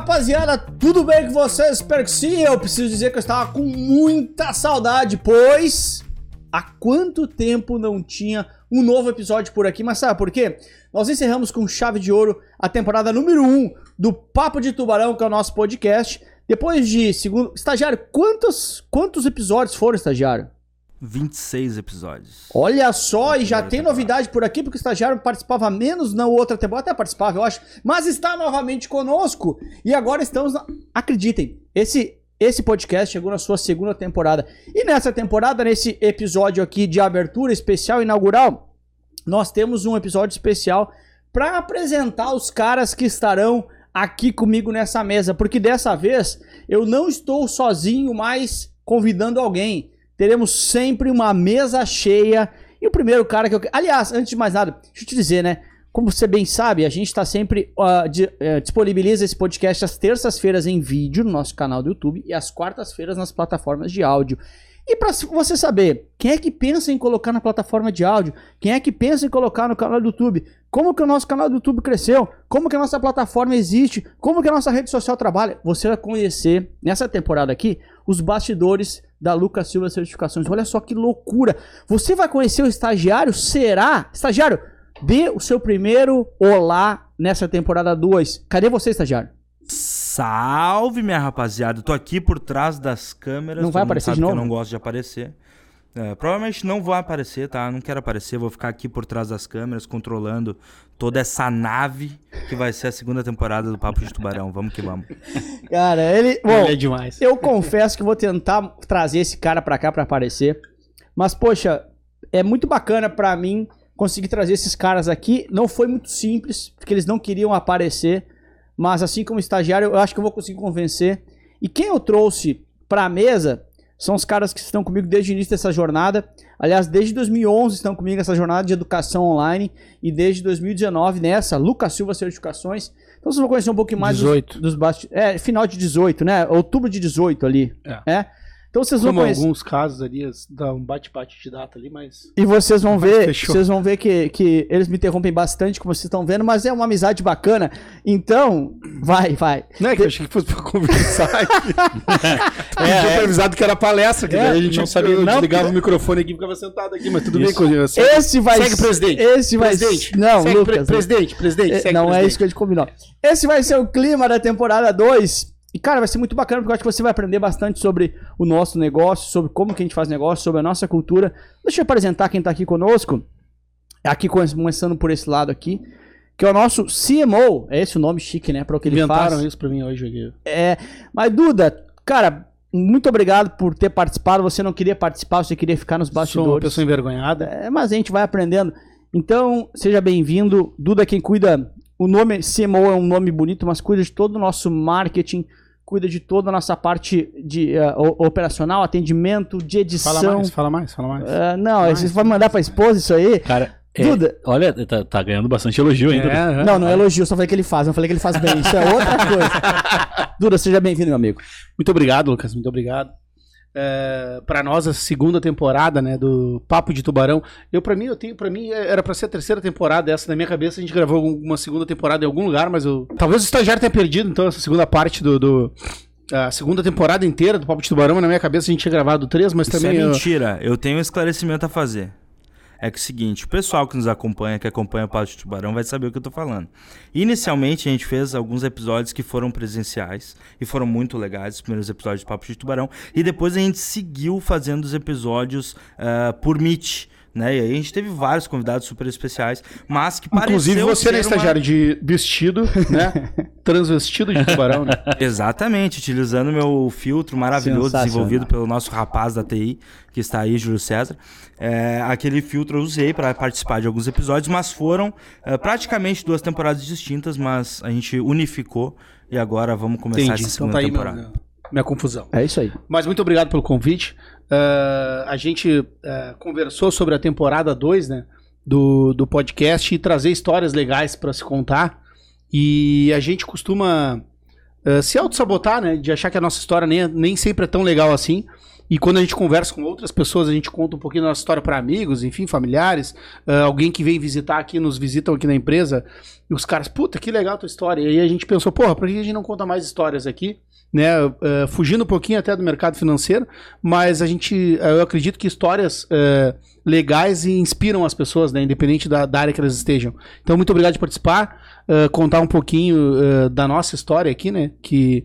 rapaziada, tudo bem com vocês? Espero que sim. Eu preciso dizer que eu estava com muita saudade, pois há quanto tempo não tinha um novo episódio por aqui, mas sabe por quê? Nós encerramos com chave de ouro a temporada número 1 um do Papo de Tubarão, que é o nosso podcast. Depois de segundo. Estagiário, quantos, quantos episódios foram, estagiário? 26 episódios. Olha só, e já tem novidade por aqui, porque o estagiário participava menos na outra temporada, até participava, eu acho, mas está novamente conosco. E agora estamos, na... acreditem, esse esse podcast chegou na sua segunda temporada. E nessa temporada, nesse episódio aqui de abertura especial inaugural, nós temos um episódio especial para apresentar os caras que estarão aqui comigo nessa mesa, porque dessa vez eu não estou sozinho, mas convidando alguém teremos sempre uma mesa cheia. E o primeiro cara que eu. Aliás, antes de mais nada, deixa eu te dizer, né? Como você bem sabe, a gente está sempre uh, de, uh, disponibiliza esse podcast às terças-feiras em vídeo no nosso canal do YouTube e às quartas-feiras nas plataformas de áudio. E para você saber, quem é que pensa em colocar na plataforma de áudio? Quem é que pensa em colocar no canal do YouTube? Como que o nosso canal do YouTube cresceu? Como que a nossa plataforma existe? Como que a nossa rede social trabalha? Você vai conhecer nessa temporada aqui os bastidores da Lucas Silva Certificações. Olha só que loucura. Você vai conhecer o estagiário? Será? Estagiário, dê o seu primeiro olá nessa temporada 2. Cadê você, estagiário? Salve, minha rapaziada. tô aqui por trás das câmeras. Não vai aparecer de novo? eu não gosto de aparecer. É, provavelmente não vou aparecer, tá? Não quero aparecer, vou ficar aqui por trás das câmeras, controlando toda essa nave que vai ser a segunda temporada do Papo de Tubarão. Vamos que vamos. Cara, ele. Bom, ele é demais. Eu confesso que vou tentar trazer esse cara pra cá pra aparecer. Mas, poxa, é muito bacana pra mim conseguir trazer esses caras aqui. Não foi muito simples, porque eles não queriam aparecer. Mas, assim como estagiário, eu acho que eu vou conseguir convencer. E quem eu trouxe pra mesa são os caras que estão comigo desde o início dessa jornada. Aliás, desde 2011 estão comigo nessa jornada de educação online e desde 2019 nessa, Lucas Silva Certificações. Então vocês vão conhecer um pouco mais 18. dos, dos bastidores. É, final de 18, né? Outubro de 18 ali. É. é? Então vocês vão Como conhecer. alguns casos ali, dá um bate-bate de data ali, mas. E vocês vão Mas ver, fechou. vocês vão ver que, que eles me interrompem bastante, como vocês estão vendo, mas é uma amizade bacana. Então, vai, vai. Não é que eu achei que fosse pra conversar aqui. é, é. avisado que era palestra, que É, daí a gente não não sabia. Eu não, desligava porque- o microfone aqui e ficava sentado aqui, mas tudo Isso. bem com você. Esse vai Segue, presidente. Esse vai Presidente. Não, Segue, Lucas. pre- presidente, presidente. É, segue, não é presidente. isso que a gente combinou. Esse vai ser o clima da temporada 2. E, cara, vai ser muito bacana, porque eu acho que você vai aprender bastante sobre o nosso negócio, sobre como que a gente faz negócio, sobre a nossa cultura. Deixa eu apresentar quem tá aqui conosco. Aqui começando por esse lado aqui. Que é o nosso CMO. É esse o nome chique, né? Para o que ele Inventaram faz. isso pra mim hoje aqui. É, mas Duda, cara, muito obrigado por ter participado. Você não queria participar, você queria ficar nos Sou uma bastidores. pessoa envergonhada. É, mas a gente vai aprendendo. Então, seja bem-vindo. Duda, quem cuida. O nome CMO é um nome bonito, mas cuida de todo o nosso marketing, cuida de toda a nossa parte de o- operacional, atendimento, de edição. Fala mais, fala mais, fala mais. É, não, Mais. você vai mandar pra esposa isso aí? Cara, é, Duda. olha, tá, tá ganhando bastante elogio ainda. É, Não, não é elogio, só falei que ele faz, não falei que ele faz bem. Isso é outra coisa. Duda, seja bem-vindo, meu amigo. Muito obrigado, Lucas, muito obrigado. É, para nós a segunda temporada, né, do Papo de Tubarão. Eu para mim eu tenho para mim era para ser a terceira temporada essa na minha cabeça a gente gravou uma segunda temporada em algum lugar, mas eu talvez o estagiário tenha perdido então essa segunda parte do, do- a segunda temporada inteira do Papo de Tubarão, mas na minha cabeça a gente tinha gravado três, mas Isso também é eu- mentira. Eu tenho um esclarecimento a fazer. É que é o seguinte, o pessoal que nos acompanha, que acompanha o Papo de Tubarão, vai saber o que eu tô falando. Inicialmente, a gente fez alguns episódios que foram presenciais e foram muito legais, os primeiros episódios do Papo de Tubarão. E depois a gente seguiu fazendo os episódios ah, por Meet. Né? E aí a gente teve vários convidados super especiais, mas que inclusive você né, ser uma- estagiário de vestido, né? Transvestido de tubarão, né? Exatamente, utilizando meu filtro maravilhoso desenvolvido pelo nosso rapaz da TI, que está aí, Júlio César. É, aquele filtro eu usei para participar de alguns episódios, mas foram é, praticamente duas temporadas distintas, mas a gente unificou e agora vamos começar Entendi. essa Então segunda tá aí temporada. minha, minha confusão. É isso aí. Mas muito obrigado pelo convite. Ah, a gente ah, conversou sobre a temporada 2 né, do, do podcast e trazer histórias legais para se contar. E a gente costuma ah, se auto-sabotar, né? De achar que a nossa história nem, é- nem sempre é tão legal assim. E quando a gente conversa com outras pessoas, a gente conta um pouquinho da nossa história para amigos, enfim, familiares, ah, alguém que vem visitar aqui, nos visitam aqui na empresa, E os caras, puta, que legal tua história. E aí a gente pensou, porra, por que a gente não conta mais histórias aqui? Né, uh, fugindo um pouquinho até do mercado financeiro, mas a gente, uh, eu acredito que histórias uh, legais e inspiram as pessoas, né, independente da, da, área que elas estejam. Então, muito obrigado de participar, contar um pouquinho da nossa história aqui, né, que,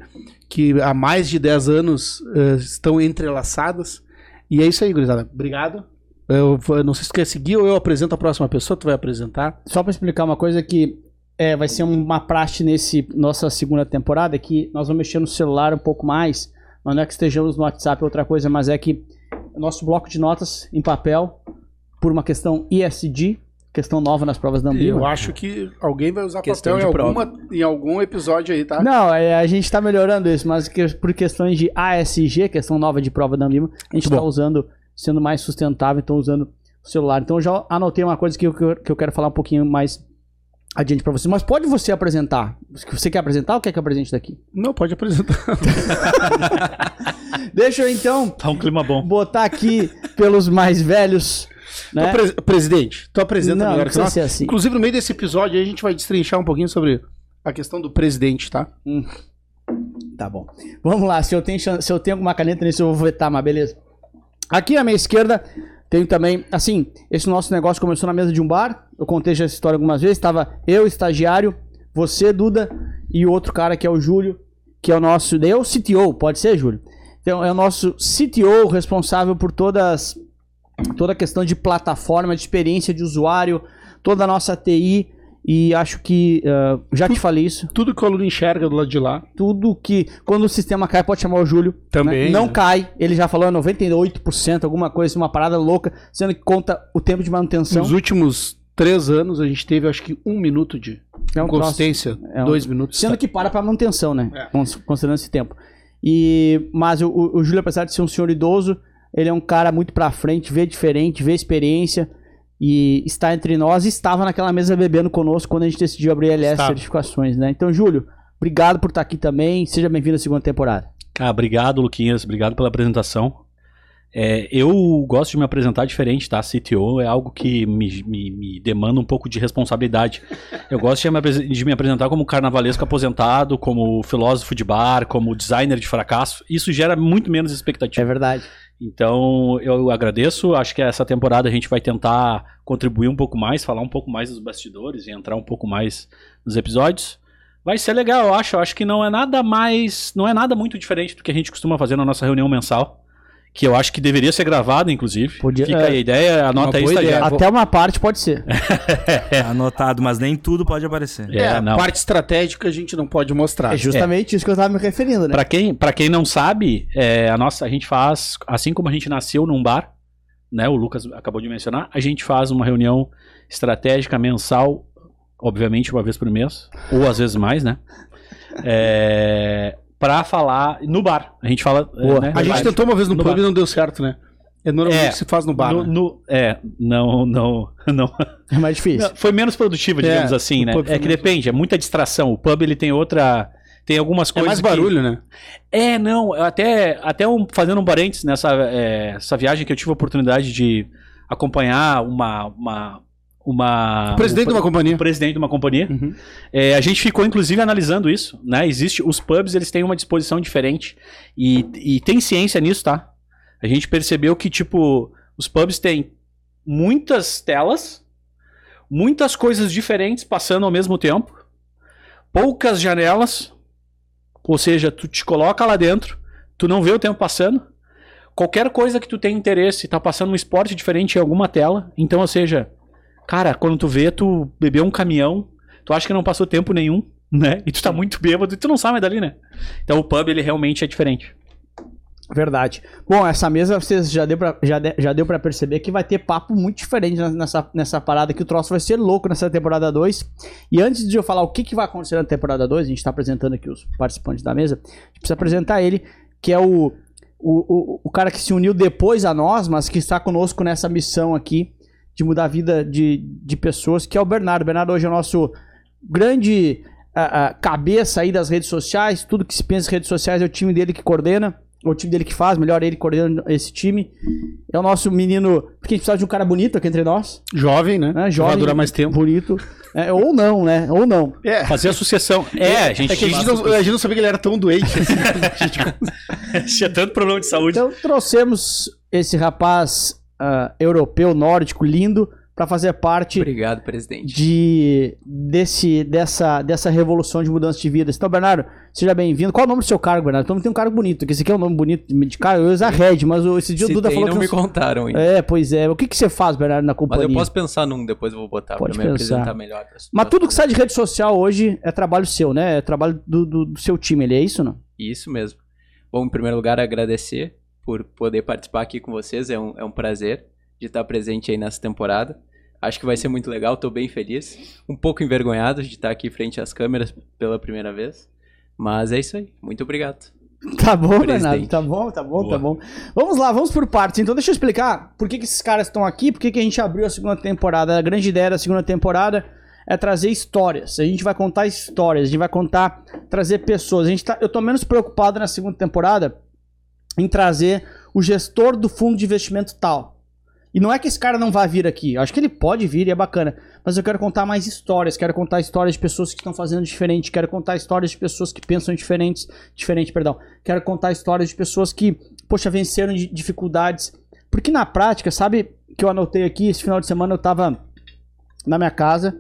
que há mais de 10 anos estão entrelaçadas. E é isso aí, gurizada. Obrigado. Eu, eu não sei se tu quer seguir ou eu apresento a próxima pessoa, tu vai apresentar. Só para explicar uma coisa que é, vai ser uma praxe nesse nossa segunda temporada que nós vamos mexer no celular um pouco mais. Mas não é que estejamos no WhatsApp outra coisa, mas é que nosso bloco de notas em papel, por uma questão ISD, questão nova nas provas da Ambima. Eu acho que alguém vai usar questão papel em, alguma, em algum episódio aí, tá? Não, é, a gente está melhorando isso, mas que, por questões de ASG, questão nova de prova da Ambima, a gente está usando, sendo mais sustentável, então usando o celular. Então eu já anotei uma coisa que eu, que eu quero falar um pouquinho mais adiante para você. Mas pode você apresentar? Você quer apresentar ou quer que eu apresente daqui? Não, pode apresentar. Deixa eu então. Tá um clima bom. Botar aqui pelos mais velhos. Né? Pre presidente, tu apresenta não, melhor que ser assim. Inclusive, no meio desse episódio, a gente vai destrinchar um pouquinho sobre a questão do presidente, tá? Hum. Tá bom. Vamos lá. Se eu tenho, se eu tenho alguma caneta nisso, eu vou vetar, mas beleza. Aqui à minha esquerda tenho também, assim, esse nosso negócio começou na mesa de um bar. Eu contei já essa história algumas vezes. Estava eu, estagiário, você, Duda, e o outro cara que é o Júlio, que é o nosso. Daí é o CTO, pode ser, Júlio? Então, é o nosso CTO responsável por todas, toda a questão de plataforma, de experiência de usuário, toda a nossa TI. E acho que, uh, já te falei isso. Tudo que o aluno enxerga do lado de lá. Tudo que, quando o sistema cai, pode chamar o Júlio. Né? Também. Né? Não né? cai, ele já falou 98%, alguma coisa, uma parada louca, sendo que conta o tempo de manutenção. Nos últimos três anos, a gente teve, acho que, um minuto de é um consistência. É um... dois minutos. Sendo que para para manutenção, né? É. Considerando esse tempo. E, mas o, o, o Júlio, apesar de ser um senhor idoso, ele é um cara muito pra frente, vê diferente, vê experiência e está entre nós, estava naquela mesa bebendo conosco quando a gente decidiu abrir LS Está. certificações, né? Então, Júlio, obrigado por estar aqui também. Seja bem-vindo à segunda temporada. Cara, obrigado, Luquinhas. Obrigado pela apresentação. É, eu gosto de me apresentar diferente, tá? CTO é algo que me, me, me demanda um pouco de responsabilidade. Eu gosto de me, de me, apresentar como carnavalesco aposentado, como filósofo de bar, como designer de fracasso. Isso gera muito menos expectativa. É verdade. Então eu agradeço. Acho que essa temporada a gente vai tentar contribuir um pouco mais, falar um pouco mais dos bastidores e entrar um pouco mais nos episódios. Vai ser legal, eu acho. Eu acho que não é nada mais. Não é nada muito diferente do que a gente costuma fazer na nossa reunião mensal que eu acho que deveria ser gravado, inclusive. Podia, Fica é, aí a ideia, anota aí, ideia. Até uma parte pode ser. é, anotado, mas nem tudo pode aparecer. É, é não. parte estratégica a gente não pode mostrar. É justamente é. isso que eu estava me referindo, né? Para quem, pra quem não sabe, é, a nossa a gente faz, assim como a gente nasceu num bar, né, o Lucas acabou de mencionar, a gente faz uma reunião estratégica mensal, obviamente uma vez por mês, ou às vezes mais, né? É, pra falar no bar. A gente fala. Né, a gente tentou uma vez no, no pub e não deu certo, né? É normalmente é, se faz no bar. No, né? no, é, não, não, não. É mais difícil. Não, foi menos produtivo, digamos é, assim, né? É que depende, é muita distração. O pub ele tem outra. Tem algumas coisas. É mais barulho, que... né? É, não. Até, até um, fazendo um parênteses nessa é, essa viagem que eu tive a oportunidade de acompanhar uma, uma, uma o presidente o, de uma companhia. Presidente de uma companhia. Uhum. É, a gente ficou inclusive analisando isso, né? Existe os pubs, eles têm uma disposição diferente e, e tem ciência nisso, tá? A gente percebeu que tipo os pubs têm muitas telas, muitas coisas diferentes passando ao mesmo tempo, poucas janelas, ou seja, tu te coloca lá dentro, tu não vê o tempo passando. Qualquer coisa que tu tenha interesse, tá passando um esporte diferente em alguma tela. Então, ou seja, Cara, quando tu vê, tu bebeu um caminhão, tu acha que não passou tempo nenhum, né? E tu tá muito bêbado e tu não sai mais dali, né? Então o pub, ele realmente é diferente. Verdade. Bom, essa mesa vocês já deu pra, já, de, já deu pra perceber que vai ter papo muito diferente nessa, nessa parada, que o troço vai ser louco nessa temporada 2. E antes de eu falar o que, que vai acontecer na temporada 2, a gente tá apresentando aqui os participantes da mesa, a gente precisa apresentar ele, que é o, o, o, o cara que se uniu depois a nós, mas que está conosco nessa missão aqui de mudar a vida de, de pessoas, que é o Bernardo. O Bernardo hoje é o nosso grande a, a, cabeça aí das redes sociais, tudo que se pensa em redes sociais é o time dele que coordena, ou o time dele que faz, melhor ele coordena esse time. É o nosso menino, porque a gente precisa de um cara bonito aqui entre nós. Jovem, né? É, jovem, Vai durar mais tempo. Bonito. É, ou não, né? Ou não. É. Fazer a sucessão. É, a gente, É que a gente, não, a gente não sabia que ele era tão doente assim. A gente- tinha tanto problema de saúde. Então trouxemos esse rapaz ah, europeu, nórdico, lindo, para fazer parte Obrigado, presidente. de desse dessa dessa revolução de mudança de vidas. Então, Bernardo, seja bem-vindo. Qual é o nome do seu cargo, Bernardo? Então tem um cargo bonito, que esse aqui é um nome bonito de cargo. Eu ia usar Red, mas esse dia o Duda falou não que me contaram ainda. É, pois é. O que que você faz, Bernardo, na Mas companhia? eu posso pensar num, depois eu vou botar Pode pra me apresentar melhor. Mas tudo que sai de rede social hoje é trabalho seu, né? É trabalho do, do, do seu time, ele é isso, não? Isso mesmo. Bom, em primeiro lugar, agradecer por poder participar aqui com vocês. É um, é um prazer de estar presente aí nessa temporada. Acho que vai ser muito legal, tô bem feliz. Um pouco envergonhado de estar aqui frente às câmeras pela primeira vez. Mas é isso aí. Muito obrigado. Tá bom, Presidente. Bernardo. Tá bom, tá bom, tá bom. Vamos lá, vamos por partes. Então deixa eu explicar por que, que esses caras estão aqui, por que, que a gente abriu a segunda temporada. A grande ideia da segunda temporada é trazer histórias. A gente vai contar histórias, a gente vai contar, trazer pessoas. A gente tá, eu tô menos preocupado na segunda temporada em trazer o gestor do fundo de investimento tal. E não é que esse cara não vai vir aqui. Eu acho que ele pode vir e é bacana. Mas eu quero contar mais histórias. Quero contar histórias de pessoas que estão fazendo diferente. Quero contar histórias de pessoas que pensam diferentes. Diferente, perdão. Quero contar histórias de pessoas que, poxa, venceram de dificuldades. Porque na prática, sabe que eu anotei aqui, esse final de semana eu tava na minha casa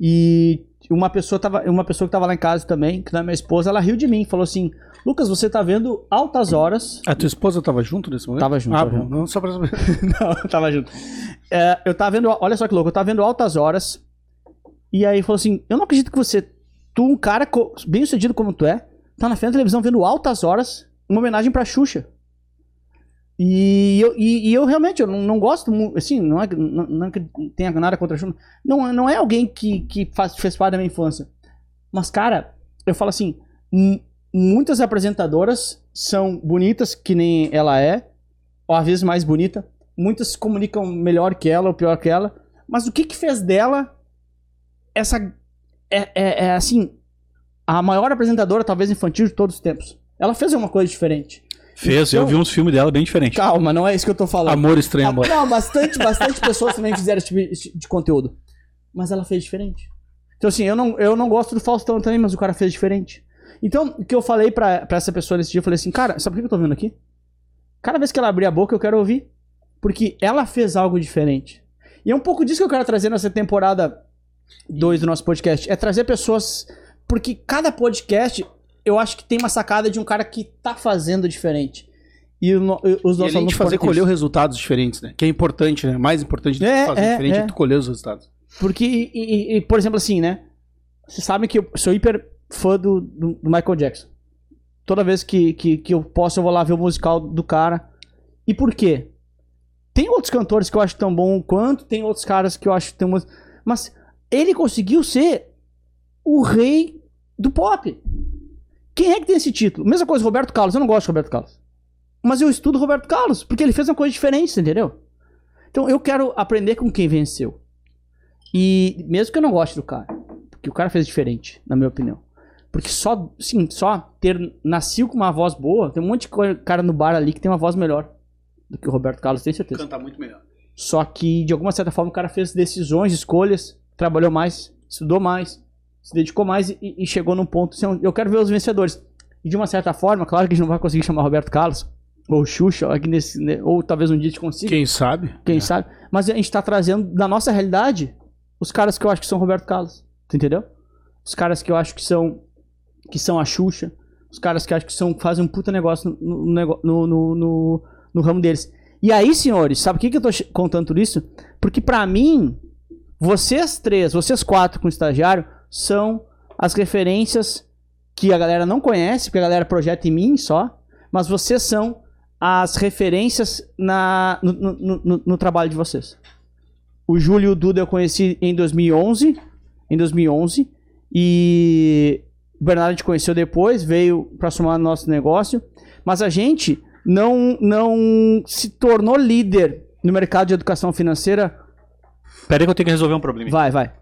e uma pessoa tava, uma pessoa que tava lá em casa também, que não é minha esposa, ela riu de mim, falou assim: "Lucas, você tá vendo altas horas A tua esposa tava junto nesse momento? Tava junto, Ah, tava bom. junto. Não, só pra saber. Não, tava junto. É, eu tava vendo, olha só que louco, eu tava vendo altas horas. E aí falou assim: Eu não acredito que você, tu, um cara bem sucedido como tu é, tá na frente da televisão vendo altas horas, uma homenagem pra Xuxa. E eu, e, e eu realmente eu não, não gosto muito, assim, não é, que- não, não é que tenha nada contra a Xuxa. Não, não é alguém que, que faz, fez parte da minha infância. Mas, cara, eu falo assim: mu- muitas apresentadoras são bonitas, que nem ela é, ou às vezes mais bonita. Muitas se comunicam melhor que ela ou pior que ela. Mas o que que fez dela essa. É, é, é, assim. A maior apresentadora, talvez infantil de todos os tempos. Ela fez uma coisa diferente. Fez, eu Então- vi uns filmes dela bem diferentes. Calma, não é isso que eu tô falando. Amor estranho, amor. Não, bastante, bastante pessoas também fizeram esse tipo de- de conteúdo. Mas ela fez diferente. Então, assim, eu não, eu não gosto do Faustão também, mas o cara fez diferente. Então, o que eu falei pra, pra essa pessoa nesse dia, eu falei assim, cara, sabe por que eu tô vendo aqui? Cada vez que ela abrir a boca, eu quero ouvir. Porque ela fez algo diferente. E é um pouco disso que eu quero trazer nessa temporada 2 do nosso podcast. É trazer pessoas. Porque cada podcast, eu acho que tem uma sacada de um cara que tá fazendo diferente. E o e os E nossos além de alunos fazer colher resultados diferentes, né? Que é importante, né? Mais importante do que É, fazer é, diferente é. é tu colher os resultados. Porque, e, e- e, por exemplo, assim, né? Vocês sabem que eu sou hiper fã do, do, do Michael Jackson. Toda vez que, que, que eu posso, eu vou lá ver o musical do cara. E por quê? Tem outros cantores que eu acho tão bom quanto, tem outros caras que eu acho tão. Mas ele conseguiu ser o rei do pop. Quem é que tem esse título? Mesma coisa, Roberto Carlos. Eu não gosto de Roberto Carlos. Mas eu estudo Roberto Carlos, porque ele fez uma coisa diferente, entendeu? Então eu quero aprender com quem venceu. E mesmo que eu não goste do cara, porque o cara fez diferente, na minha opinião. Porque só, sim, só ter nascido com uma voz boa, tem um monte de cara no bar ali que tem uma voz melhor do que o Roberto Carlos, tenho certeza. Canta muito melhor. Só que, de alguma certa forma, o cara fez decisões, escolhas, trabalhou mais, estudou mais, se dedicou mais e, e chegou num ponto. assim, Eu quero ver os vencedores. E de uma certa forma, claro que a gente não vai conseguir chamar Roberto Carlos, ou Xuxa, aqui nesse, né, ou talvez um dia a gente consiga Quem sabe? quem sabe. Mas a gente tá trazendo da nossa realidade os caras que eu acho que são Roberto Carlos. Tu entendeu? Os caras que eu acho que são que são a Xuxa. Os caras que acho que são, fazem um puta negócio no, no, no, no, no- ramo deles. E aí, senhores, sabe por que, que eu tô contando tudo isso? Porque pra mim, vocês três, vocês quatro com o estagiário, são as referências que a galera não conhece, porque a galera projeta em mim só, mas vocês são as referências na, no, no- no- no trabalho de vocês. O Júlio e o Duda eu conheci em 2011, em 2011, e o Bernardo a gente conheceu depois, veio para somar no nosso negócio, mas a gente não, não se tornou líder no mercado de educação financeira Pera aí que eu tenho que resolver um problema. Vai, vai.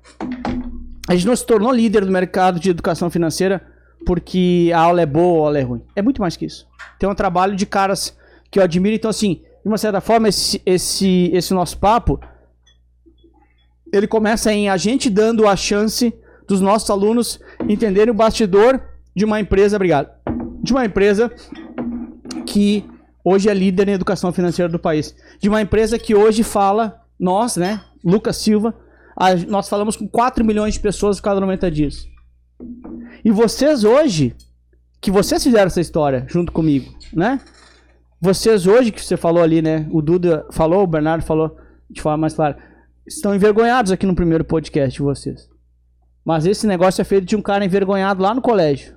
A gente não se tornou líder do mercado de educação financeira porque a aula é boa ou a aula é ruim. É muito mais que isso. Tem um trabalho de caras que eu admiro. Então, assim, de uma certa forma, esse, esse, esse nosso papo ele começa em a gente dando a chance dos nossos alunos entenderem o bastidor de uma empresa, obrigado, de uma empresa que hoje é líder em educação financeira do país. De uma empresa que hoje fala, nós, né, Lucas Silva, a- nós falamos com 4 milhões de pessoas cada 90 dias. E vocês hoje, que vocês fizeram essa história junto comigo, né? Vocês hoje, que você falou ali, né? O Duda falou, o Bernardo falou de forma mais clara, estão envergonhados aqui no primeiro podcast de vocês. Mas esse negócio é feito de um cara envergonhado lá no colégio.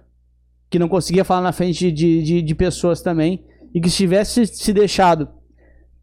Que não conseguia falar na frente de, de, de pessoas também. E que se tivesse se deixado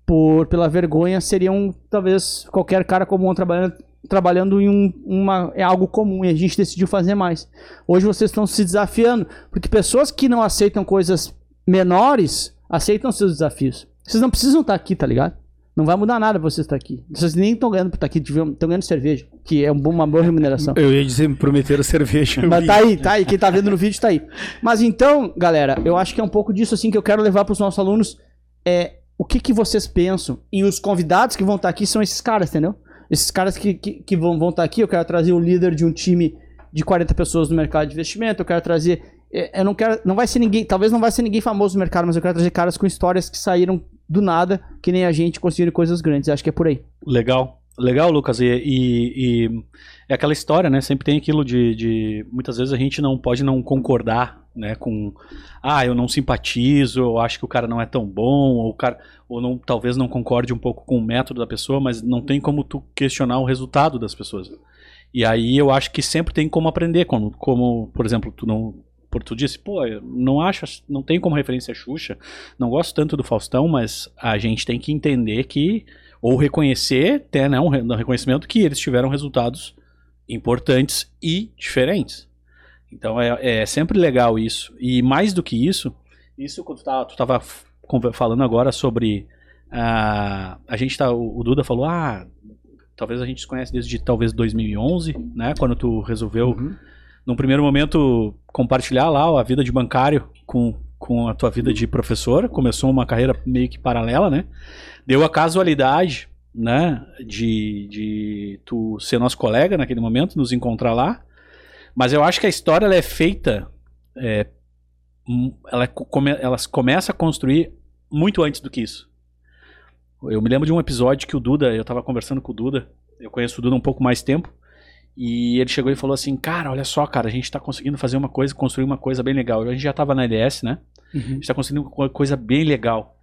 por, pela vergonha, seria um, talvez qualquer cara comum trabalhando, trabalhando em um, uma, é algo comum. E a gente decidiu fazer mais. Hoje vocês estão se desafiando. Porque pessoas que não aceitam coisas menores aceitam seus desafios. Vocês não precisam estar aqui, tá ligado? Não vai mudar nada pra vocês estar aqui. Vocês nem estão ganhando por estar aqui, estão ganhando cerveja, que é um uma boa remuneração. Eu ia dizer, me prometeram cerveja. Mas tá aí, tá aí. Quem tá vendo no vídeo tá aí. Mas então, galera, eu acho que é um pouco disso assim que eu quero levar pros nossos alunos. É o que, que vocês pensam? E os convidados que vão estar aqui são esses caras, entendeu? Esses caras que, que, que vão vão estar aqui. Eu quero trazer o líder de um time de 40 pessoas no mercado de investimento. Eu quero trazer. é, Eu não quero. Não vai ser ninguém. Talvez não vai ser ninguém famoso no mercado, mas eu quero trazer caras com histórias que saíram do nada, que nem a gente conseguiram coisas grandes. Acho que é por aí. Legal. Legal, Lucas. E, e- e é aquela história, né? Sempre tem aquilo de, de- Muitas vezes a gente não pode não concordar, né? Com. Ah, eu não simpatizo, eu acho que o cara não é tão bom, ou o cara. Ou não, talvez não concorde um pouco com o método da pessoa, mas não tem como tu questionar o resultado das pessoas. E aí eu acho que sempre tem como aprender, como, como por exemplo, tu não. Por tu disse, pô, eu não acho, não tem como referência a Xuxa, não gosto tanto do Faustão, mas a gente tem que entender que ou reconhecer, ter né, um re- reconhecimento que eles tiveram resultados importantes e diferentes. Então é, é sempre legal isso. E mais do que isso, isso quando tu tá- tu tava f- conver- falando agora sobre ah, a gente tá, o, Duda falou, ah, talvez a gente se conhece desde talvez 2011, né, quando tu resolveu num primeiro momento compartilhar lá a vida de bancário com, com a tua vida de professor, começou uma carreira meio que paralela, né? Deu a casualidade, né, de, de tu ser nosso colega naquele momento, nos encontrar lá. Mas eu acho que a história ela é feita, é, hum, ela, co- come, ela começa a construir muito antes do que isso. Eu me lembro de um episódio que o Duda, eu tava conversando com o Duda, eu conheço o Duda um pouco mais tempo, e ele chegou e falou assim, cara, olha só, cara, a gente tá conseguindo fazer uma coisa, construir uma coisa bem legal. A gente já tava na LS, né? A gente tá conseguindo uma coisa bem legal.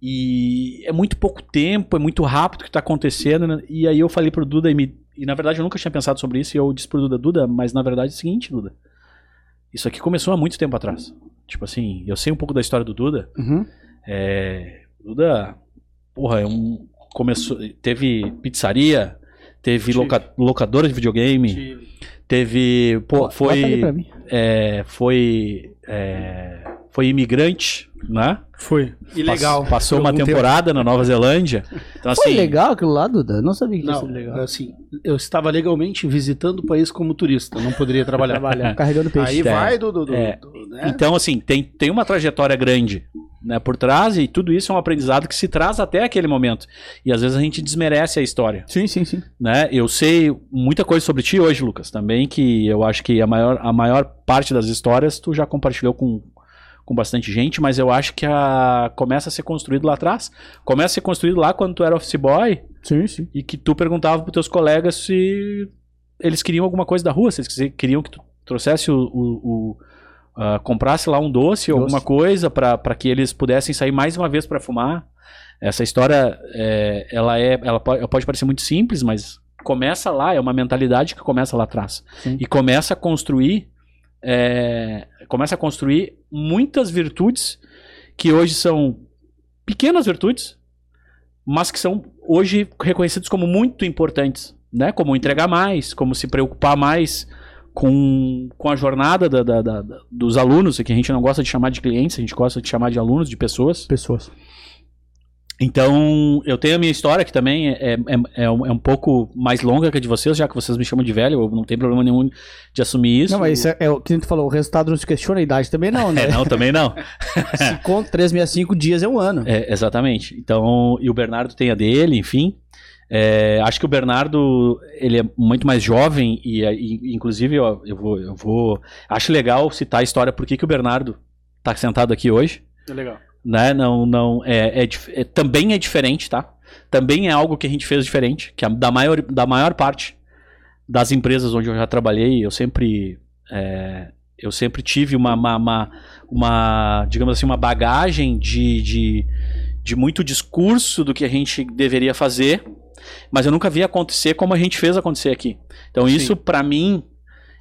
E é muito pouco tempo, é muito rápido o que tá acontecendo, né? E aí eu falei pro Duda, e, me- e na verdade eu nunca tinha pensado sobre isso, e eu disse pro Duda, Duda, mas na verdade é o seguinte, Duda, isso aqui começou há muito tempo atrás. Tipo assim, eu sei um pouco da história do Duda, Uhum. é, o Duda, porra, é um, começou, teve pizzaria, teve Tive. loca, locadora de videogame, teve, pô, foi, é, foi, é, foi imigrante, né? Foi. E legal. Pass- Passou uma algum tempo. temporada na Nova Zelândia. Então, Foi assim, legal aquilo lá, Duda? Eu não sabia que ia ser Não, legal. assim, eu estava legalmente visitando o país como turista, não poderia trabalhar. Trabalhar, carregando peixe. Aí É. vai do- É. né? Então, assim, tem, tem uma trajetória grande né, por trás e tudo isso é um aprendizado que se traz até aquele momento. E às vezes a gente desmerece a história. Sim, sim, sim. Né? Eu sei muita coisa sobre ti hoje, Lucas, também, que eu acho que a maior, a maior parte das histórias tu já compartilhou com, com bastante gente, mas eu acho que a, começa a ser construído lá atrás. Começa a ser construído lá quando tu era office boy Sim, sim. e que tu perguntava pros teus colegas se eles queriam alguma coisa da rua, se eles queriam que tu trouxesse o. o- o, ah, comprasse lá um doce, ou alguma coisa para que eles pudessem sair mais uma vez para fumar. Essa história, é, ela é, ela pode, pode parecer muito simples, mas começa lá, é uma mentalidade que começa lá atrás Sim. e começa a construir, é, começa a construir muitas virtudes que hoje são pequenas virtudes, mas que são hoje reconhecidos como muito importantes, né? Como entregar mais, como se preocupar mais com, com a jornada da- da- da- dos alunos, que a gente não gosta de chamar de clientes, a gente gosta de chamar de alunos, de pessoas. Pessoas. Então, eu tenho a minha história, que também é, é, é, um, é um pouco mais longa que a de vocês, já que vocês me chamam de velho, eu não tenho problema nenhum de assumir isso. Não, mas isso é, é o que gente falou, o resultado não se questiona a idade também não, né? É, não, também não. Se com 365 dias é um ano. É, exatamente. Então, e o Bernardo tem a dele, enfim. É, acho que o Bernardo ele é muito mais jovem e, e inclusive ó, eu vou, eu vou acho legal citar a história por que que o Bernardo está sentado aqui hoje. É legal. Né? Não, não é, é, é, também é diferente, tá? Também é algo que a gente fez diferente, que a, da maior da maior parte das empresas onde eu já trabalhei, eu sempre é, eu sempre tive uma, uma, uma, uma, digamos assim, uma bagagem de, de, de muito discurso do que a gente deveria fazer, mas eu nunca vi acontecer como a gente fez acontecer aqui. Então Sim. isso para mim,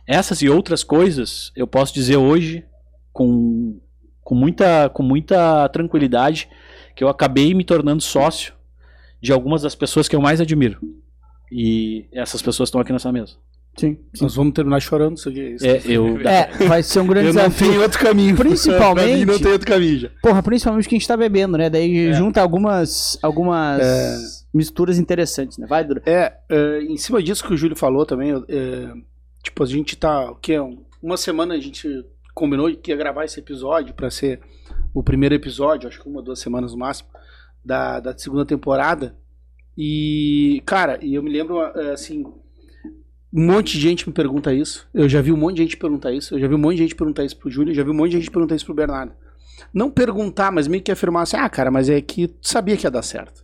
essas e outras coisas, eu posso dizer hoje com, com, muita, com muita tranquilidade que eu acabei me tornando sócio de algumas das pessoas que eu mais admiro. E essas pessoas estão aqui nessa mesa. Sim, sim, Nós vamos terminar chorando isso aqui. Isso é, eu... é, vai ser um grande eu desafio. Não tem outro caminho. Principalmente. não tem outro caminho já. Porra, principalmente que a gente tá bebendo, né? Daí é. junta algumas, algumas é. misturas interessantes, né? Vai, Dura. É, é, em cima disso que o Júlio falou também, é, tipo, a gente tá. O que? Uma semana a gente combinou que ia gravar esse episódio para ser o primeiro episódio, acho que uma, duas semanas no máximo, da, da segunda temporada. E, cara, e eu me lembro, é, assim um monte de gente me pergunta isso. Eu já vi um monte de gente perguntar isso. Eu já vi um monte de gente perguntar isso pro Júlio. Eu já vi um monte de gente perguntar isso pro Bernardo. Não perguntar, mas meio que afirmar assim: ah, cara, mas é que tu sabia que ia dar certo.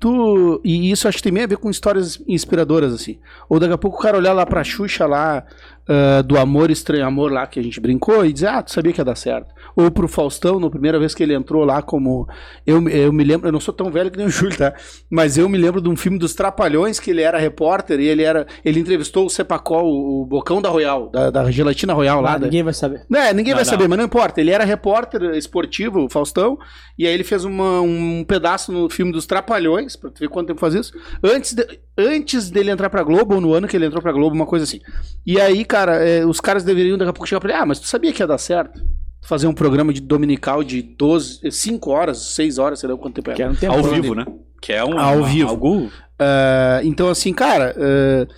Tu, e isso acho que tem meio a ver com histórias inspiradoras, assim. Ou daqui a pouco o cara olhar lá pra Xuxa lá, uh, do amor estranho amor lá que a gente brincou, e dizer, ah, tu sabia que ia dar certo ou pro Faustão, na primeira vez que ele entrou lá como. Eu, eu me lembro, eu não sou tão velho que nem o Júlio, tá? Mas eu me lembro de um filme dos Trapalhões, que ele era repórter e ele era. Ele entrevistou o Sepacol, o Bocão da Royal, da, da Gelatina Royal lá. Ninguém da... vai saber. É, ninguém não, vai não. saber, mas não importa. Ele era repórter esportivo, o Faustão, e aí ele fez uma, um pedaço no filme dos Trapalhões, pra tu ver quanto tempo faz isso, antes, de, antes dele entrar pra Globo, ou no ano que ele entrou pra Globo, uma coisa assim. E aí, cara, é, os caras deveriam daqui a pouco chegar pra ele, ah, mas tu sabia que ia dar certo? fazer um programa de dominical de 12, 5 horas, 6 horas, sei lá quanto tempo é. Que é um tempo ao vivo, né? Que é um ao vivo. Algo... Uh, então, assim, cara, uh,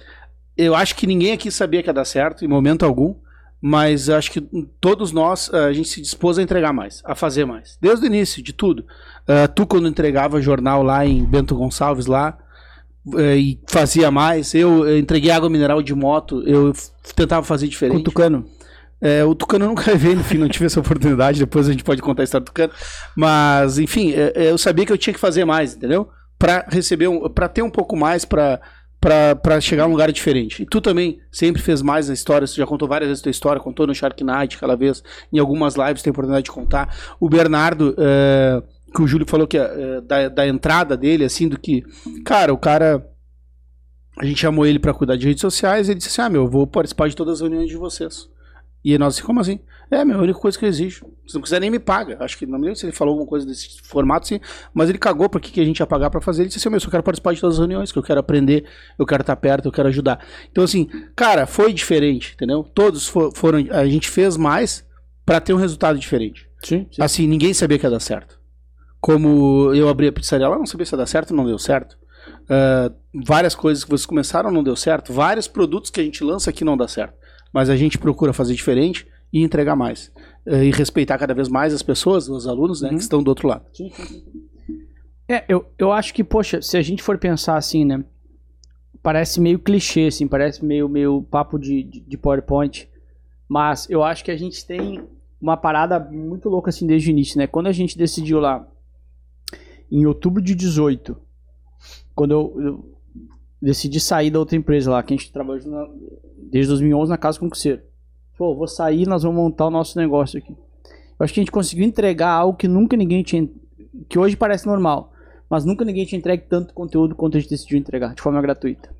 eu acho que ninguém aqui sabia que ia dar certo em momento algum, mas acho que todos nós, uh, a gente se dispôs a entregar mais, a fazer mais. Desde o início, de tudo. tu, quando entregava jornal lá em Bento Gonçalves, lá, e fazia mais. Eu, entreguei água mineral de moto, eu tentava fazer diferente. Com tucano. É, o Tucano eu nunca vi, enfim, não tive essa oportunidade, depois a gente pode contar a história do Tucano. Mas, enfim, é, é, eu sabia que eu tinha que fazer mais, entendeu? Para receber, um, para ter um pouco mais, para para chegar a um lugar diferente. E tu também sempre fez mais na história, você já contou várias vezes a tua história, contou no Shark Night aquela vez, em algumas lives tem oportunidade de contar. O Bernardo, é, que o Júlio falou que é, da, da entrada dele, assim, do que, cara, o cara a gente chamou ele para cuidar de redes sociais e ele disse assim: Ah, meu, eu vou participar de todas as reuniões de vocês. E nós, como assim? É, meu, a única coisa que eu exijo. Se não quiser, nem me paga. Acho que não me lembro se ele falou alguma coisa desse formato, sim. Mas ele cagou pra que, que a gente ia pagar pra fazer. Ele disse assim: meu, eu só quero participar de todas as reuniões, que eu quero aprender, eu quero estar perto, eu quero ajudar. Então, assim, cara, foi diferente, entendeu? Todos for, foram. A gente fez mais para ter um resultado diferente. Sim, sim. Assim, ninguém sabia que ia dar certo. Como eu abri a pizzaria lá, não sabia se ia dar certo, não deu certo. Uh, várias coisas que vocês começaram não deu certo. Vários produtos que a gente lança aqui não dá certo mas a gente procura fazer diferente e entregar mais. Eh, e respeitar cada vez mais as pessoas, os alunos, né, uhum. que estão do outro lado. É, eu, eu acho que, poxa, se a gente for pensar assim, né, parece meio clichê, assim, parece meio, meio papo de, de, de PowerPoint, mas eu acho que a gente tem uma parada muito louca, assim, desde o início, né, quando a gente decidiu lá, em outubro de 18, quando eu, eu decidi sair da outra empresa lá, que a gente trabalhou na, desde 2011 na Casa Concurseiro. Pô, vou sair, nós vamos montar o nosso negócio aqui. Eu acho que a gente conseguiu entregar algo que nunca ninguém tinha. que hoje parece normal, mas nunca ninguém tinha entregue tanto conteúdo quanto a gente decidiu entregar, de forma gratuita.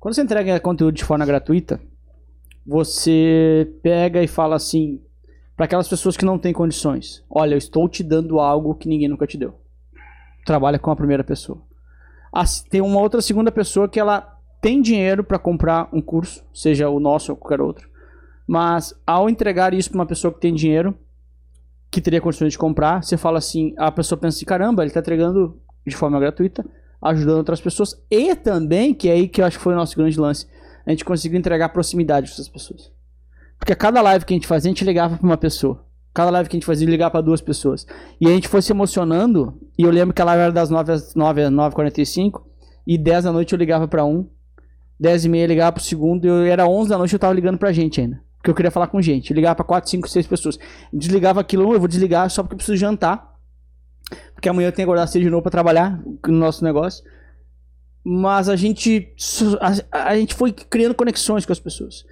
Quando você entrega conteúdo de forma gratuita, você pega e fala assim para aquelas pessoas que não têm condições: Olha, eu estou te dando algo que ninguém nunca te deu. Trabalha com a primeira pessoa. Tem uma outra segunda pessoa que ela tem dinheiro para comprar um curso, seja o nosso ou qualquer outro. Mas ao entregar isso para uma pessoa que tem dinheiro, que teria condições de comprar, você fala assim, a pessoa pensa assim, caramba, ele está entregando de forma gratuita, ajudando outras pessoas e também, que é aí que eu acho que foi o nosso grande lance, a gente conseguiu entregar proximidade para essas pessoas. Porque a cada live que a gente fazia, a gente ligava para uma pessoa. Cada live que a gente fazia, ligar para duas pessoas. E a gente foi se emocionando, e eu lembro que a live era das 9 às 9, 9h45, e 10 da noite eu ligava pra um, 10 e meia eu ligava pro segundo, e eu, era 11 da noite eu tava ligando pra gente ainda. Porque eu queria falar com gente. Eu ligava pra 4, 5, 6 pessoas. Desligava aquilo, eu vou desligar só porque eu preciso jantar. Porque amanhã eu tenho que acordar cedo de novo pra trabalhar no nosso negócio. Mas a gente, a, a gente foi criando conexões com as pessoas.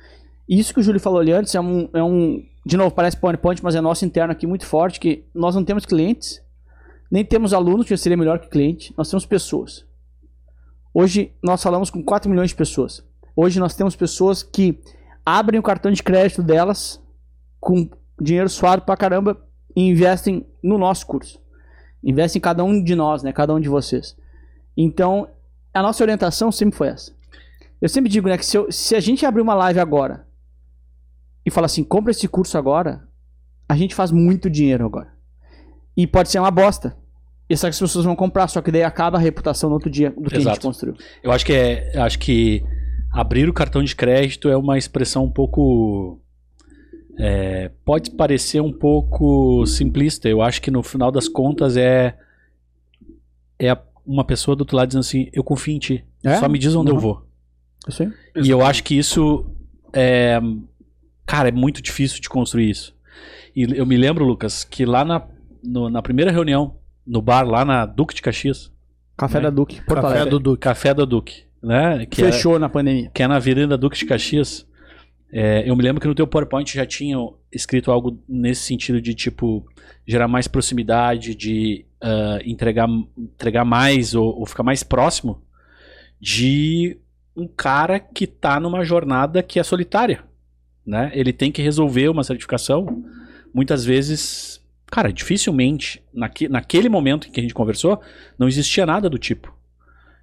E isso que o Júlio falou ali antes é um, é um. De novo, parece PowerPoint, mas é nosso interno aqui muito forte, que nós não temos clientes, nem temos alunos, que seria melhor que cliente, nós temos pessoas. Hoje nós falamos com 4 milhões de pessoas. Hoje nós temos pessoas que abrem o cartão de crédito delas com dinheiro suado pra caramba e investem no nosso curso. Investem em cada um de nós, né? Cada um de vocês. Então, a nossa orientação sempre foi essa. Eu sempre digo, né, que se, eu- se a gente abrir uma live agora e falar assim, compra esse curso agora, a gente faz muito dinheiro agora. E pode ser uma bosta. E só que as pessoas vão comprar, só que daí acaba a reputação no outro dia do que a gente Exato. construiu. Eu acho que é, eu acho que abrir o cartão de crédito é uma expressão um pouco é, pode parecer um pouco simplista. Eu acho que no final das contas é é uma pessoa do outro lado dizendo assim, eu confio em ti. É? Só me diz onde eu Uhum. vou. Isso aí? E eu acho que isso é. Cara, é muito difícil de construir isso. E eu me lembro, Lucas, que lá na, no- na primeira reunião, no bar, lá na Duque de Caxias, Café Né? da Duque, Porto Café Alegre. do Duque. Café da Duque, né? Que é, Fechou na pandemia. que é na Avenida Duque de Caxias. É, eu me lembro que no teu PowerPoint já tinha escrito algo nesse sentido de, tipo, gerar mais proximidade, de ah, entregar, entregar mais ou, ou ficar mais próximo de um cara que tá numa jornada que é solitária, né? Ele tem que resolver uma certificação, muitas vezes, cara, dificilmente, naque, naquele momento em que a gente conversou, não existia nada do tipo.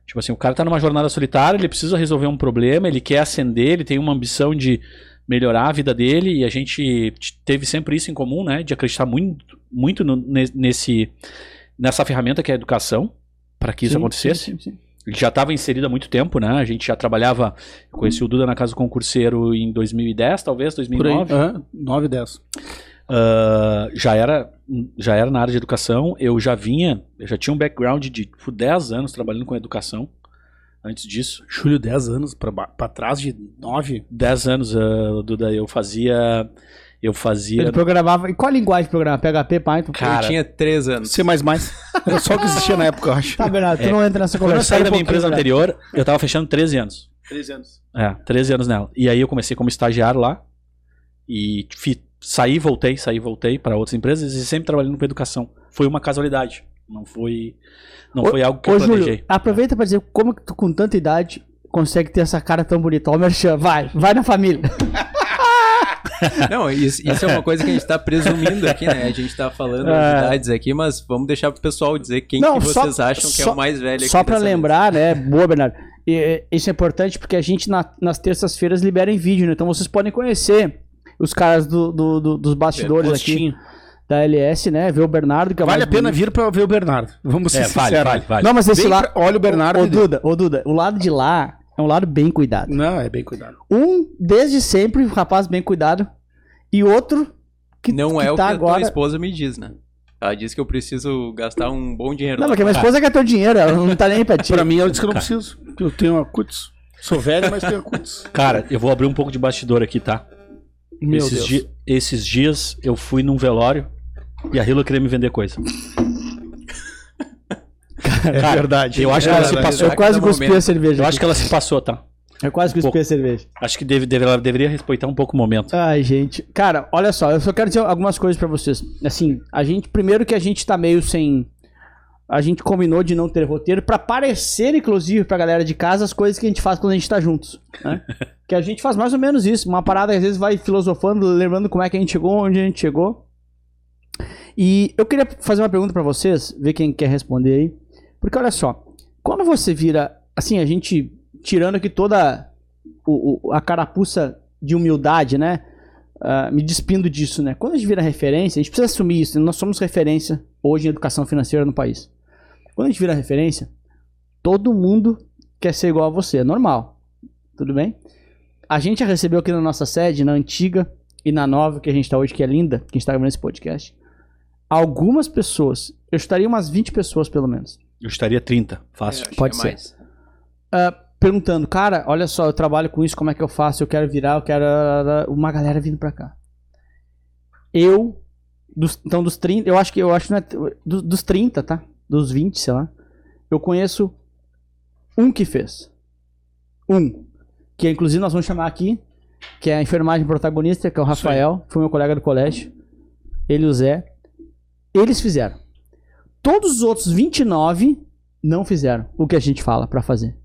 Tipo assim, o cara tá numa jornada solitária, ele precisa resolver um problema, ele quer ascender, ele tem uma ambição de melhorar a vida dele, e a gente teve sempre isso em comum, né? De acreditar muito, muito no- ne- nesse, nessa ferramenta que é a educação, para que isso Sim, acontecesse. sim, sim, já estava inserido há muito tempo, né? A gente já trabalhava. Conheci o Duda na casa do concurseiro em 2010, talvez, Por aí. 2009. Aham, 9 e 10. Ah, já, era, já era na área de educação. Eu já vinha, eu já tinha um background de tipo, 10 anos trabalhando com educação. Antes disso, Júlio, 10 anos pra trás de 9. 10 anos, ah, Duda, eu fazia. Eu fazia. Ele programava. E qual a linguagem de programa? PHP, Python? Cara, eu tinha três anos. C++. Era só o que existia na época, eu acho. Tá, Bernardo, tu É. não entra nessa Quando eu conversa. saí da minha empresa Bernardo. anterior, eu tava fechando 13 anos. 13 anos. É, 13 anos nela. E aí eu comecei como estagiário lá. E fi- saí, voltei, saí, voltei para outras empresas e sempre trabalhando com educação. Foi uma casualidade. Não foi, não Ô- foi algo que Ô, eu Júlio, planejei. aproveita pra dizer como que tu com tanta idade consegue ter essa cara tão bonita. Ó, o Merchan, vai, vai na família. Não, isso, isso é uma coisa que a gente tá presumindo aqui, né? A gente tá falando É. novidades aqui, mas vamos deixar pro pessoal dizer quem Não, que só- vocês acham que é só- o mais velho aqui Só pra dessa lembrar, né? Boa, Bernardo. E, e, isso é importante porque a gente na- nas terças-feiras libera em vídeo, né? Então vocês podem conhecer os caras do, do- do- dos bastidores aqui da LS, né? Ver o Bernardo, que é Vale a pena bonito. vir pra ver o Bernardo. Vamos ser É, vale, sinceros. vale, vale. Não, mas esse pra- olha o Bernardo. Ô, Duda, ô, Duda, o lado de lá é um lado bem cuidado. Não, é bem cuidado. Um, desde sempre, um rapaz bem cuidado. E outro que, Não que é o que tá a agora. tua esposa me diz, né? Ela diz que eu preciso gastar um bom dinheiro. Não, porque minha esposa quer teu dinheiro, ela não tá nem pra ti. Pra mim, ela disse que eu não preciso. que Eu tenho a cutis. Sou velho, mas tenho a cutis. Cara, eu vou abrir um pouco de bastidor aqui, tá? Meu esses, Deus. di- esses dias eu fui num velório e a Hilo queria me vender coisa. É Cara, verdade. eu acho que É ela se passou. Eu quase cuspi momento. a cerveja. Eu acho que ela se passou, tá? Eu quase cuspi pouco. a cerveja. Acho que deve, deve- ela deveria respeitar um pouco o momento. Ai, gente. Cara, olha só, eu só quero dizer algumas coisas pra vocês. Assim, a gente, primeiro que a gente tá meio sem. A gente combinou de não ter roteiro pra parecer, inclusive, pra galera de casa, as coisas que a gente faz quando a gente tá juntos. Né? que a gente faz mais ou menos isso. Uma parada que às vezes vai filosofando, lembrando como é que a gente chegou, onde a gente chegou. E eu queria fazer uma pergunta pra vocês, ver quem quer responder aí. Porque olha só, quando você vira. Assim, a gente. Tirando aqui toda o- o- a carapuça de humildade, né? Ah, me despindo disso, né? Quando a gente vira referência, a gente precisa assumir isso. Nós somos referência hoje em educação financeira no país. Quando a gente vira referência, todo mundo quer ser igual a você. É normal. Tudo bem? A gente já recebeu aqui na nossa sede, na antiga e na nova, que a gente está hoje, que é linda, que a gente está gravando esse podcast. Algumas pessoas, eu estaria umas 20 pessoas pelo menos. Eu estaria 30, fácil. Que Pode é ser. mais. ah, perguntando, cara, olha só, eu trabalho com isso, como é que eu faço? Eu quero virar, eu quero. Uma galera vindo pra cá. Eu, dos, então dos 30, eu acho que eu acho que não é, dos, dos 30, tá? Dos 20, sei lá. Eu conheço um que fez. Um. Que inclusive nós vamos chamar aqui, que é a enfermagem protagonista, que é o Rafael, foi meu colega do colégio. Ele e o Zé. Eles fizeram. Todos os outros 29 não fizeram o que a gente fala pra fazer.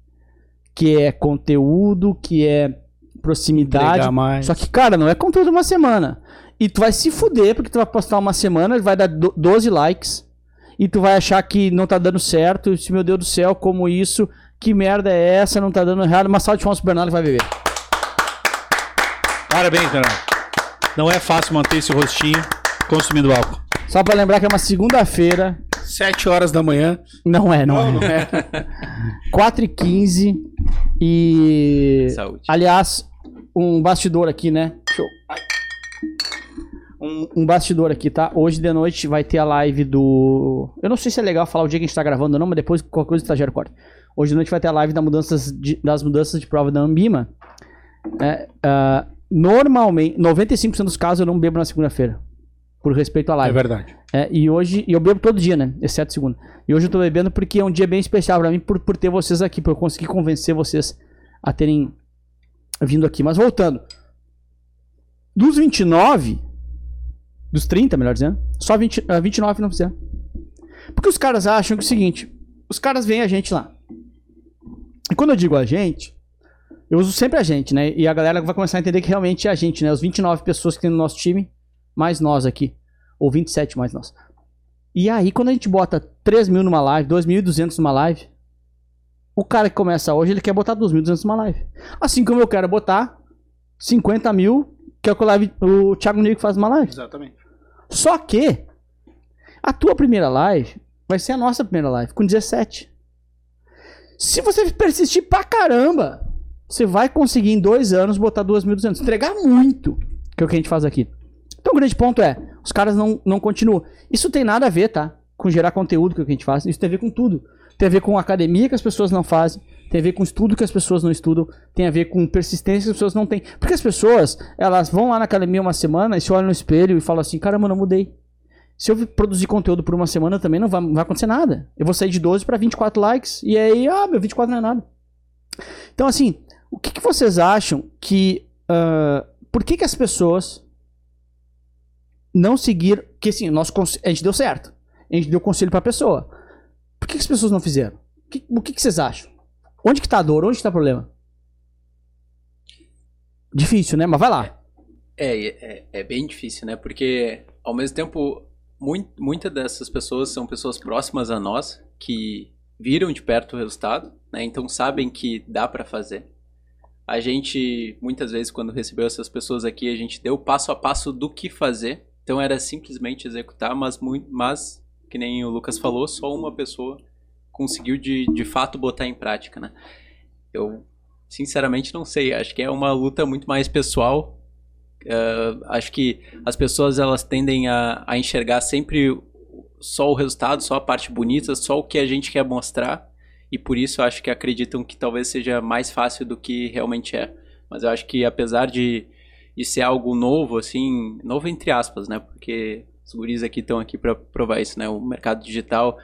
Que é conteúdo, que é proximidade. Só que, cara, não é conteúdo uma semana. E tu vai se fuder, porque tu vai postar uma semana, vai dar do- 12 likes. E tu vai achar que não tá dando certo. E, meu Deus do céu, como isso? Que merda é essa? Não tá dando errado. Uma salva de pro Bernardo vai beber. Parabéns, Bernardo. Não é fácil manter esse rostinho consumindo álcool. Só pra lembrar que é uma segunda-feira. 7 horas da manhã. Não é, não, é. 4 e 15 e... Saúde. Aliás, um bastidor aqui, né? Deixa eu... Ai. Um, um bastidor aqui, tá? Hoje de noite vai ter a live do... Eu não sei se é legal falar o dia que a gente tá gravando ou não, mas depois qualquer coisa o estagiário corta. Hoje de noite vai ter a live da mudanças de- das mudanças de prova da Ambima. É, ah, normalmente, 95% dos casos eu não bebo na segunda-feira. Por respeito à É live. verdade. É, e hoje, eu bebo todo dia, né? Exceto segunda. E hoje eu tô bebendo porque é um dia bem especial pra mim por, por ter vocês aqui, por eu conseguir convencer vocês a terem vindo aqui. Mas voltando. Dos 29, dos 30, melhor dizendo, só 20, ah, 29 não fizeram. Porque os caras acham que é o seguinte: os caras veem a gente lá. E quando eu digo a gente, eu uso sempre a gente, né? E a galera vai começar a entender que realmente é a gente, né? Os 29 pessoas que tem no nosso time, mais nós aqui. Ou 27 mais nós. E aí, quando a gente bota 3 mil numa live, 2.200 numa live, o cara que começa hoje, ele quer botar 2.200 numa live. Assim como eu quero botar 50 mil, que é o que o, live, o Thiago Nico faz numa live. Exatamente. Só que a tua primeira live vai ser a nossa primeira live, com 17. Se você persistir pra caramba, você vai conseguir em dois anos botar 2.200. Entregar muito, que é o que a gente faz aqui. Então o grande ponto é, os caras não, não continuam. Isso tem nada a ver, tá? Com gerar conteúdo, que é a gente faz. Isso tem a ver com tudo. Tem a ver com academia que as pessoas não fazem. Tem a ver com estudo que as pessoas não estudam. Tem a ver com persistência que as pessoas não têm. Porque as pessoas, elas vão lá na academia uma semana e se olham no espelho e falam assim, caramba, não mudei. Se eu produzir conteúdo por uma semana também não vai, não vai acontecer nada. Eu vou sair de 12 para 24 likes e aí, ah, meu 24 não é nada. Então, assim, o que, que vocês acham que. ah, por que, que as pessoas não seguiram. Que assim, nosso, a gente deu certo. A gente deu conselho pra pessoa. Por que, que as pessoas não fizeram? O que, o que, que vocês acham? Onde que tá a dor? Onde que tá o problema? Difícil, né? Mas vai lá. É, é, é bem difícil, né? Porque, ao mesmo tempo, mui- muitas dessas pessoas são pessoas próximas a nós, que viram de perto o resultado, né? Então sabem que dá pra fazer. A gente, muitas vezes, quando recebeu essas pessoas aqui, a gente deu passo a passo do que fazer. Então era simplesmente executar, mas, muito, mas que nem o Lucas falou, só uma pessoa conseguiu de, de fato botar em prática, né? Eu, sinceramente, não sei. Acho que é uma luta muito mais pessoal Uh, acho que as pessoas elas tendem a, a enxergar sempre só o resultado, só a parte bonita, só o que a gente quer mostrar e por isso acho que acreditam que talvez seja mais fácil do que realmente é. Mas eu acho que apesar de, de ser algo novo, assim, novo entre aspas, né? Porque os guris aqui estão aqui para provar isso, né? O mercado digital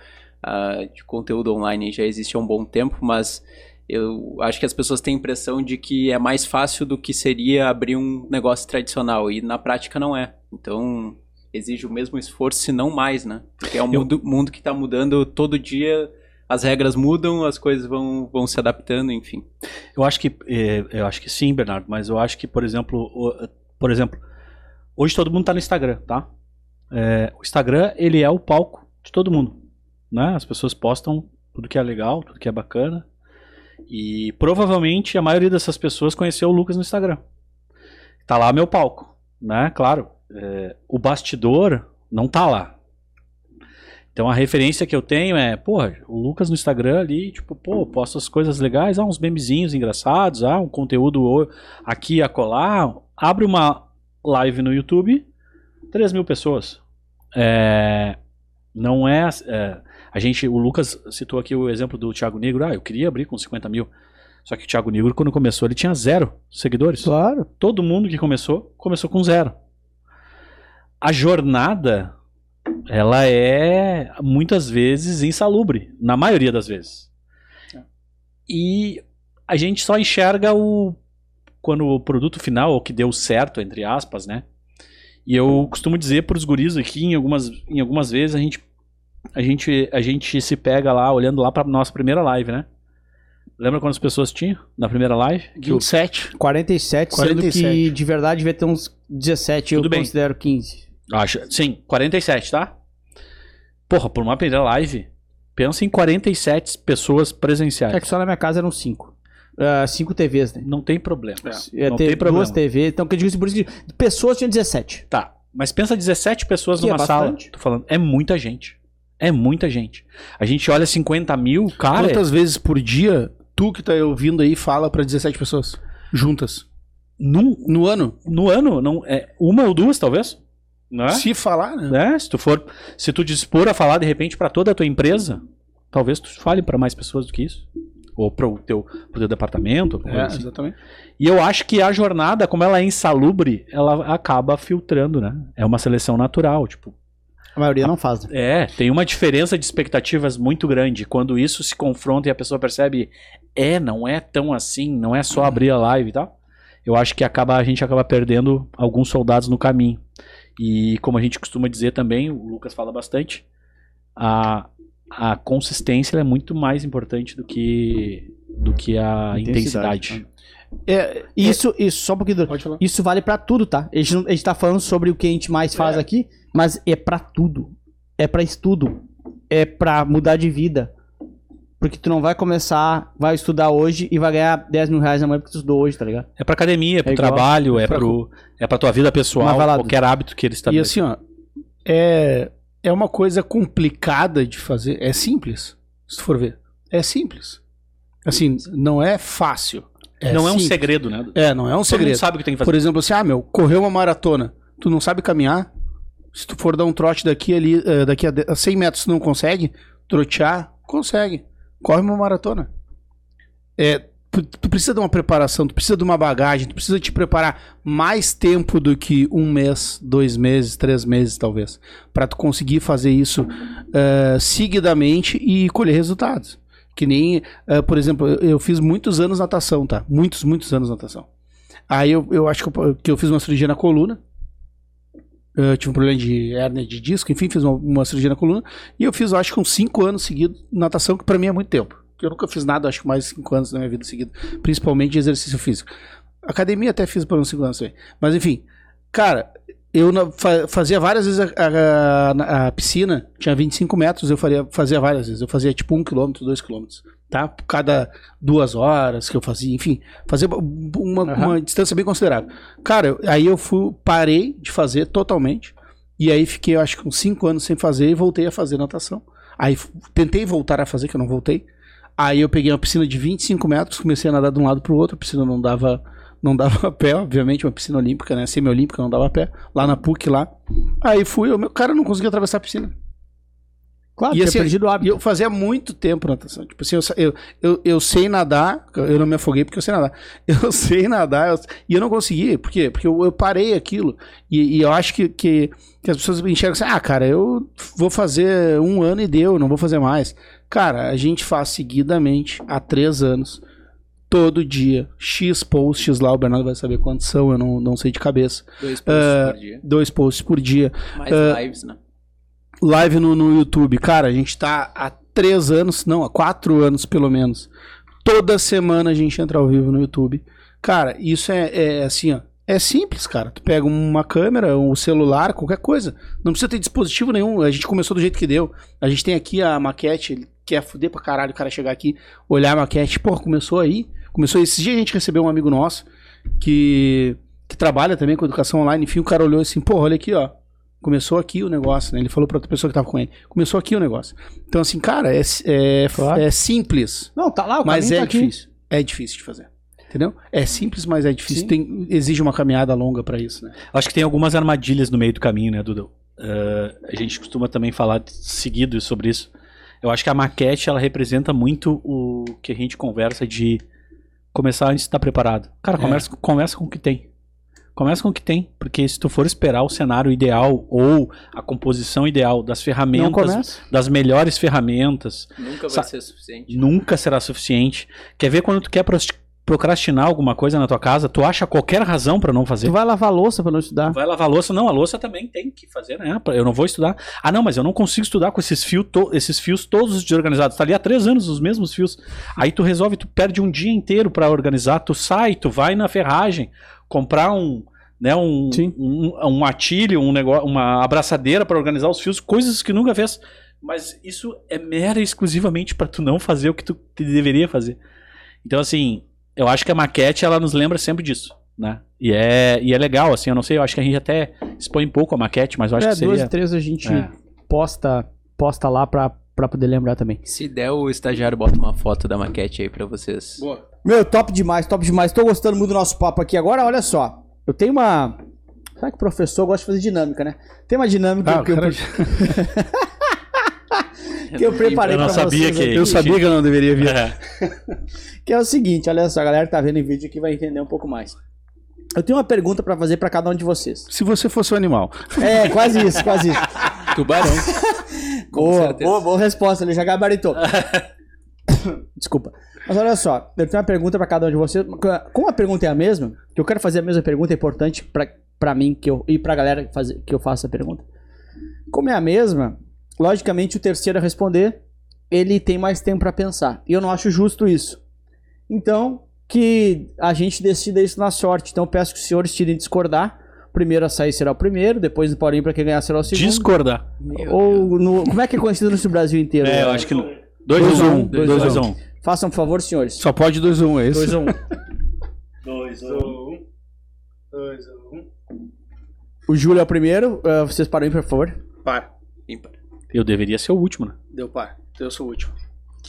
uh, de conteúdo online já existe há um bom tempo, mas eu acho que as pessoas têm a impressão de que é mais fácil do que seria abrir um negócio tradicional e na prática não é. Então exige o mesmo esforço, se não mais, né? Porque é um Eu- mundo, mundo que está mudando todo dia, as regras mudam, as coisas vão, vão se adaptando, enfim. Eu acho que eh, eu acho que sim, Bernardo, mas eu acho que, por exemplo, por exemplo, hoje todo mundo tá no Instagram, tá? É, o Instagram, ele é o palco de todo mundo, né? As pessoas postam tudo que é legal, tudo que é bacana. E provavelmente a maioria dessas pessoas conheceu o Lucas no Instagram. Tá lá meu palco, né? Claro, é, o bastidor não tá lá. Então a referência que eu tenho é, porra, o Lucas no Instagram ali, tipo, pô, posta as coisas legais, ah, uns memezinhos engraçados, ah, um conteúdo aqui e acolá. Abre uma live no YouTube, 3 mil pessoas. É, não é, é, A gente, o Lucas citou aqui o exemplo do Thiago Negro. Ah, eu queria abrir com 50 mil. Só que o Thiago Negro, quando começou, ele tinha zero seguidores. Claro. Todo mundo que começou, começou com zero. A jornada, ela é muitas vezes insalubre, na maioria das vezes. E a gente só enxerga o quando o produto final, o que deu certo, entre aspas, né? E eu costumo dizer para os guris aqui, em algumas, em algumas vezes, a gente, a, gente, a gente se pega lá, olhando lá para nossa primeira live, né? Lembra quantas pessoas tinha na primeira live? Que o- 27. 47, 47. sendo que de verdade devia ter uns 17, eu Tudo bem. considero 15. Acho, sim, 47, tá? Porra, por uma primeira live, pensa em 47 pessoas presenciais. É que só na minha casa eram 5. 5 TVs, né? Não tem problema. Ia não ter tem problema. duas TVs, então que eu digo assim, por isso que pessoas tinham 17. Tá, mas pensa 17 pessoas Que é numa sala. bastante. Tô falando, é muita gente. É muita gente. A gente olha 50 mil, cara. Quantas vezes por dia tu que tá ouvindo aí fala pra 17 pessoas juntas? Num, No ano? no ano, não, é uma ou duas, talvez? Não é? Se falar, né? Né? Se tu for, se tu dispor a falar de repente para toda a tua empresa, talvez tu fale para mais pessoas do que isso, ou para o teu, pro teu departamento, É, assim. exatamente. E eu acho que a jornada, como ela é insalubre, ela acaba filtrando, né? É uma seleção natural, tipo, A maioria não faz. né? é, tem uma diferença de expectativas muito grande. Quando isso se confronta e a pessoa percebe, é, não é tão assim, não é só abrir a live e tal. Eu acho que acaba, a gente acaba perdendo alguns soldados no caminho. E como a gente costuma dizer também, o Lucas fala bastante, a, a consistência é muito mais importante do que, do que a Intensidade, intensidade. É, Isso, isso, só um pouquinho. Pode falar. Isso vale pra tudo, tá? A gente, não- a gente tá falando sobre o que a gente mais faz É. aqui, mas é pra tudo. É pra estudo. É pra mudar de vida. Porque tu não vai começar, vai estudar hoje e vai ganhar 10 mil reais amanhã porque tu estudou hoje, tá ligado? É pra academia, é pro É igual. trabalho, é, Pra- pro, é pra tua vida pessoal, lá, qualquer hábito que ele E estabelece. assim, ó, é, é uma coisa complicada de fazer. É simples, se tu for ver. É simples. Assim, não é fácil. É não é um simples. segredo, né? É, não é um Todo segredo. sabe o que tem que fazer. Por exemplo, assim, ah, meu, correu uma maratona. Tu não sabe caminhar. Se tu for dar um trote daqui ali, eh, daqui a 100 metros, tu não consegue trotear, consegue. Corre uma maratona. É, tu, precisa de uma preparação, tu precisa de uma bagagem, tu precisa te preparar mais tempo do que um mês, dois meses, três meses, talvez, Pra tu conseguir fazer isso eh, seguidamente e colher resultados. Que nem, eh, por exemplo, eu, eu fiz muitos anos natação, tá? Muitos, muitos anos natação. Aí eu, eu acho que eu, que eu fiz uma cirurgia na coluna. Eu tive um problema de hérnia de disco, enfim, fiz uma, uma cirurgia na coluna. E eu fiz, eu acho que uns 5 anos seguidos natação, que pra mim é muito tempo. Eu nunca fiz nada, acho que mais de 5 anos na minha vida seguida. Principalmente de exercício físico. Academia até fiz por uns 5 anos também. Mas enfim, cara, eu fazia várias vezes a, a- a- a piscina, tinha 25 metros, eu faria, fazia várias vezes. Eu fazia tipo 1 km, 2 km. Tá? Por Cada duas horas que eu fazia, enfim, fazia uma, uma distância bem considerável. Cara, aí eu fui, parei de fazer totalmente. E aí fiquei, eu acho que uns 5 anos sem fazer e voltei a fazer natação. Aí tentei voltar a fazer, que eu não voltei. Aí eu peguei uma piscina de 25 metros, comecei a nadar de um lado pro outro, a piscina não dava, não dava pé, obviamente, uma piscina olímpica, né? Semi-olímpica, não dava pé, lá na PUC lá. Aí fui, o meu cara não conseguia atravessar a piscina. Claro, E assim, perdido o E hábito. eu fazia muito tempo natação. Tipo assim, eu, eu, eu, eu sei nadar, eu não me afoguei porque eu sei nadar. Eu sei nadar, eu- e eu não consegui. Por quê? Porque eu, eu parei aquilo. E, e eu acho que, que, que as pessoas enxergam assim, ah, cara, eu vou fazer um ano e deu, não vou fazer mais. Cara, a gente faz seguidamente há três anos, todo dia, X posts lá, o Bernardo vai saber quantos são, eu não, não sei de cabeça. Dois posts Ah, por dia. Dois posts por dia Mais ah, lives, né? Live no, no YouTube. Cara, a gente tá há três anos, não, há quatro anos pelo menos. Toda semana a gente entra ao vivo no YouTube. Cara, isso é, é assim, ó. É simples, cara. Tu pega uma câmera, um celular, qualquer coisa. Não precisa ter dispositivo nenhum. A gente começou do jeito que deu. A gente tem aqui a maquete. Ele quer fuder pra caralho o cara chegar aqui, olhar a maquete. Pô, começou aí. Começou aí. Esses dias a gente recebeu um amigo nosso que, que trabalha também com educação online. Enfim, o cara olhou assim, pô, olha aqui, ó. Começou aqui o negócio, né? Ele falou pra outra pessoa que tava com ele. Começou aqui o negócio. Então, assim, cara, é, é, Claro. é simples, Não, tá lá, o mas é tá aqui. difícil. É difícil de fazer. Entendeu? É simples, mas é difícil. Sim. Tem, exige uma caminhada longa pra isso, né? Acho que tem algumas armadilhas no meio do caminho, né, Dudu? Ah, a gente costuma também falar seguido sobre isso. Eu acho que a maquete ela representa muito o que a gente conversa de começar antes de estar preparado. Cara, começa, começa com o que tem. Começa com o que tem, porque se tu for esperar o cenário ideal ou a composição ideal das ferramentas, das melhores ferramentas, Nunca vai ser suficiente. nunca será suficiente. Quer ver quando tu quer procrastinar alguma coisa na tua casa, tu acha qualquer razão pra não fazer. Tu vai lavar louça pra não estudar. Vai lavar a louça? Não, a louça também tem que fazer, né? Eu não vou estudar. Ah, não, mas eu não consigo estudar com esses, fio to- esses fios todos desorganizados. Tá ali há três anos os mesmos fios. Aí tu resolve, tu perde um dia inteiro pra organizar. Tu sai, tu vai na ferragem comprar um, né, um, Sim. um, um atilho, um negócio, uma abraçadeira pra organizar os fios, coisas que nunca fez. Mas isso é mera e exclusivamente pra tu não fazer o que tu deveria fazer. Então, assim, eu acho que a maquete ela nos lembra sempre disso, né? E é, e é legal, assim, eu não sei, eu acho que a gente até expõe pouco a maquete, mas eu acho é, que seria. duas três a gente É. posta, posta lá pra, pra poder lembrar também. Se der, o estagiário bota uma foto da maquete aí pra vocês. Boa. Meu, top demais, top demais. Tô gostando muito do nosso papo aqui. Agora, olha só. Eu tenho uma. Sabe que o professor gosta de fazer dinâmica, né? Tem uma dinâmica Ah, que, eu, cara- que eu preparei Eu não pra sabia vocês que- aqui, Eu sabia que eu não deveria vir. É. que é o seguinte, olha só, a galera que tá vendo em vídeo aqui vai entender um pouco mais. Eu tenho uma pergunta pra fazer pra cada um de vocês. Se você fosse um animal. É, quase isso, quase isso. Tubarão. Boa, boa, boa resposta, ele já gabaritou. Desculpa. Mas olha só, eu tenho uma pergunta pra cada um de vocês. Como a pergunta é a mesma, que eu quero fazer a mesma pergunta, é importante pra mim que eu, e pra galera que, fazer, que eu faça a pergunta. Como é a mesma, logicamente o terceiro a responder, ele tem mais tempo pra pensar. E eu não acho justo isso. Então, que a gente decida isso na sorte. Então, eu peço que os senhores tirem discordar. Primeiro a sair será o primeiro, depois do porém pra quem ganhar será o segundo. Discordar. Ou no, como é que é conhecido no Brasil inteiro? É, eu acho que. 2 Dois a 1 um, 2 dois a 1 Façam um favor, senhores. Só pode 2 1 um, é isso? 2 a 1 um. 2, 1. 2, 1. O Júlio é o primeiro. eh, vocês parem, por favor. Par. ímpar. Eu deveria ser o último, né? Deu par. Eu sou o último.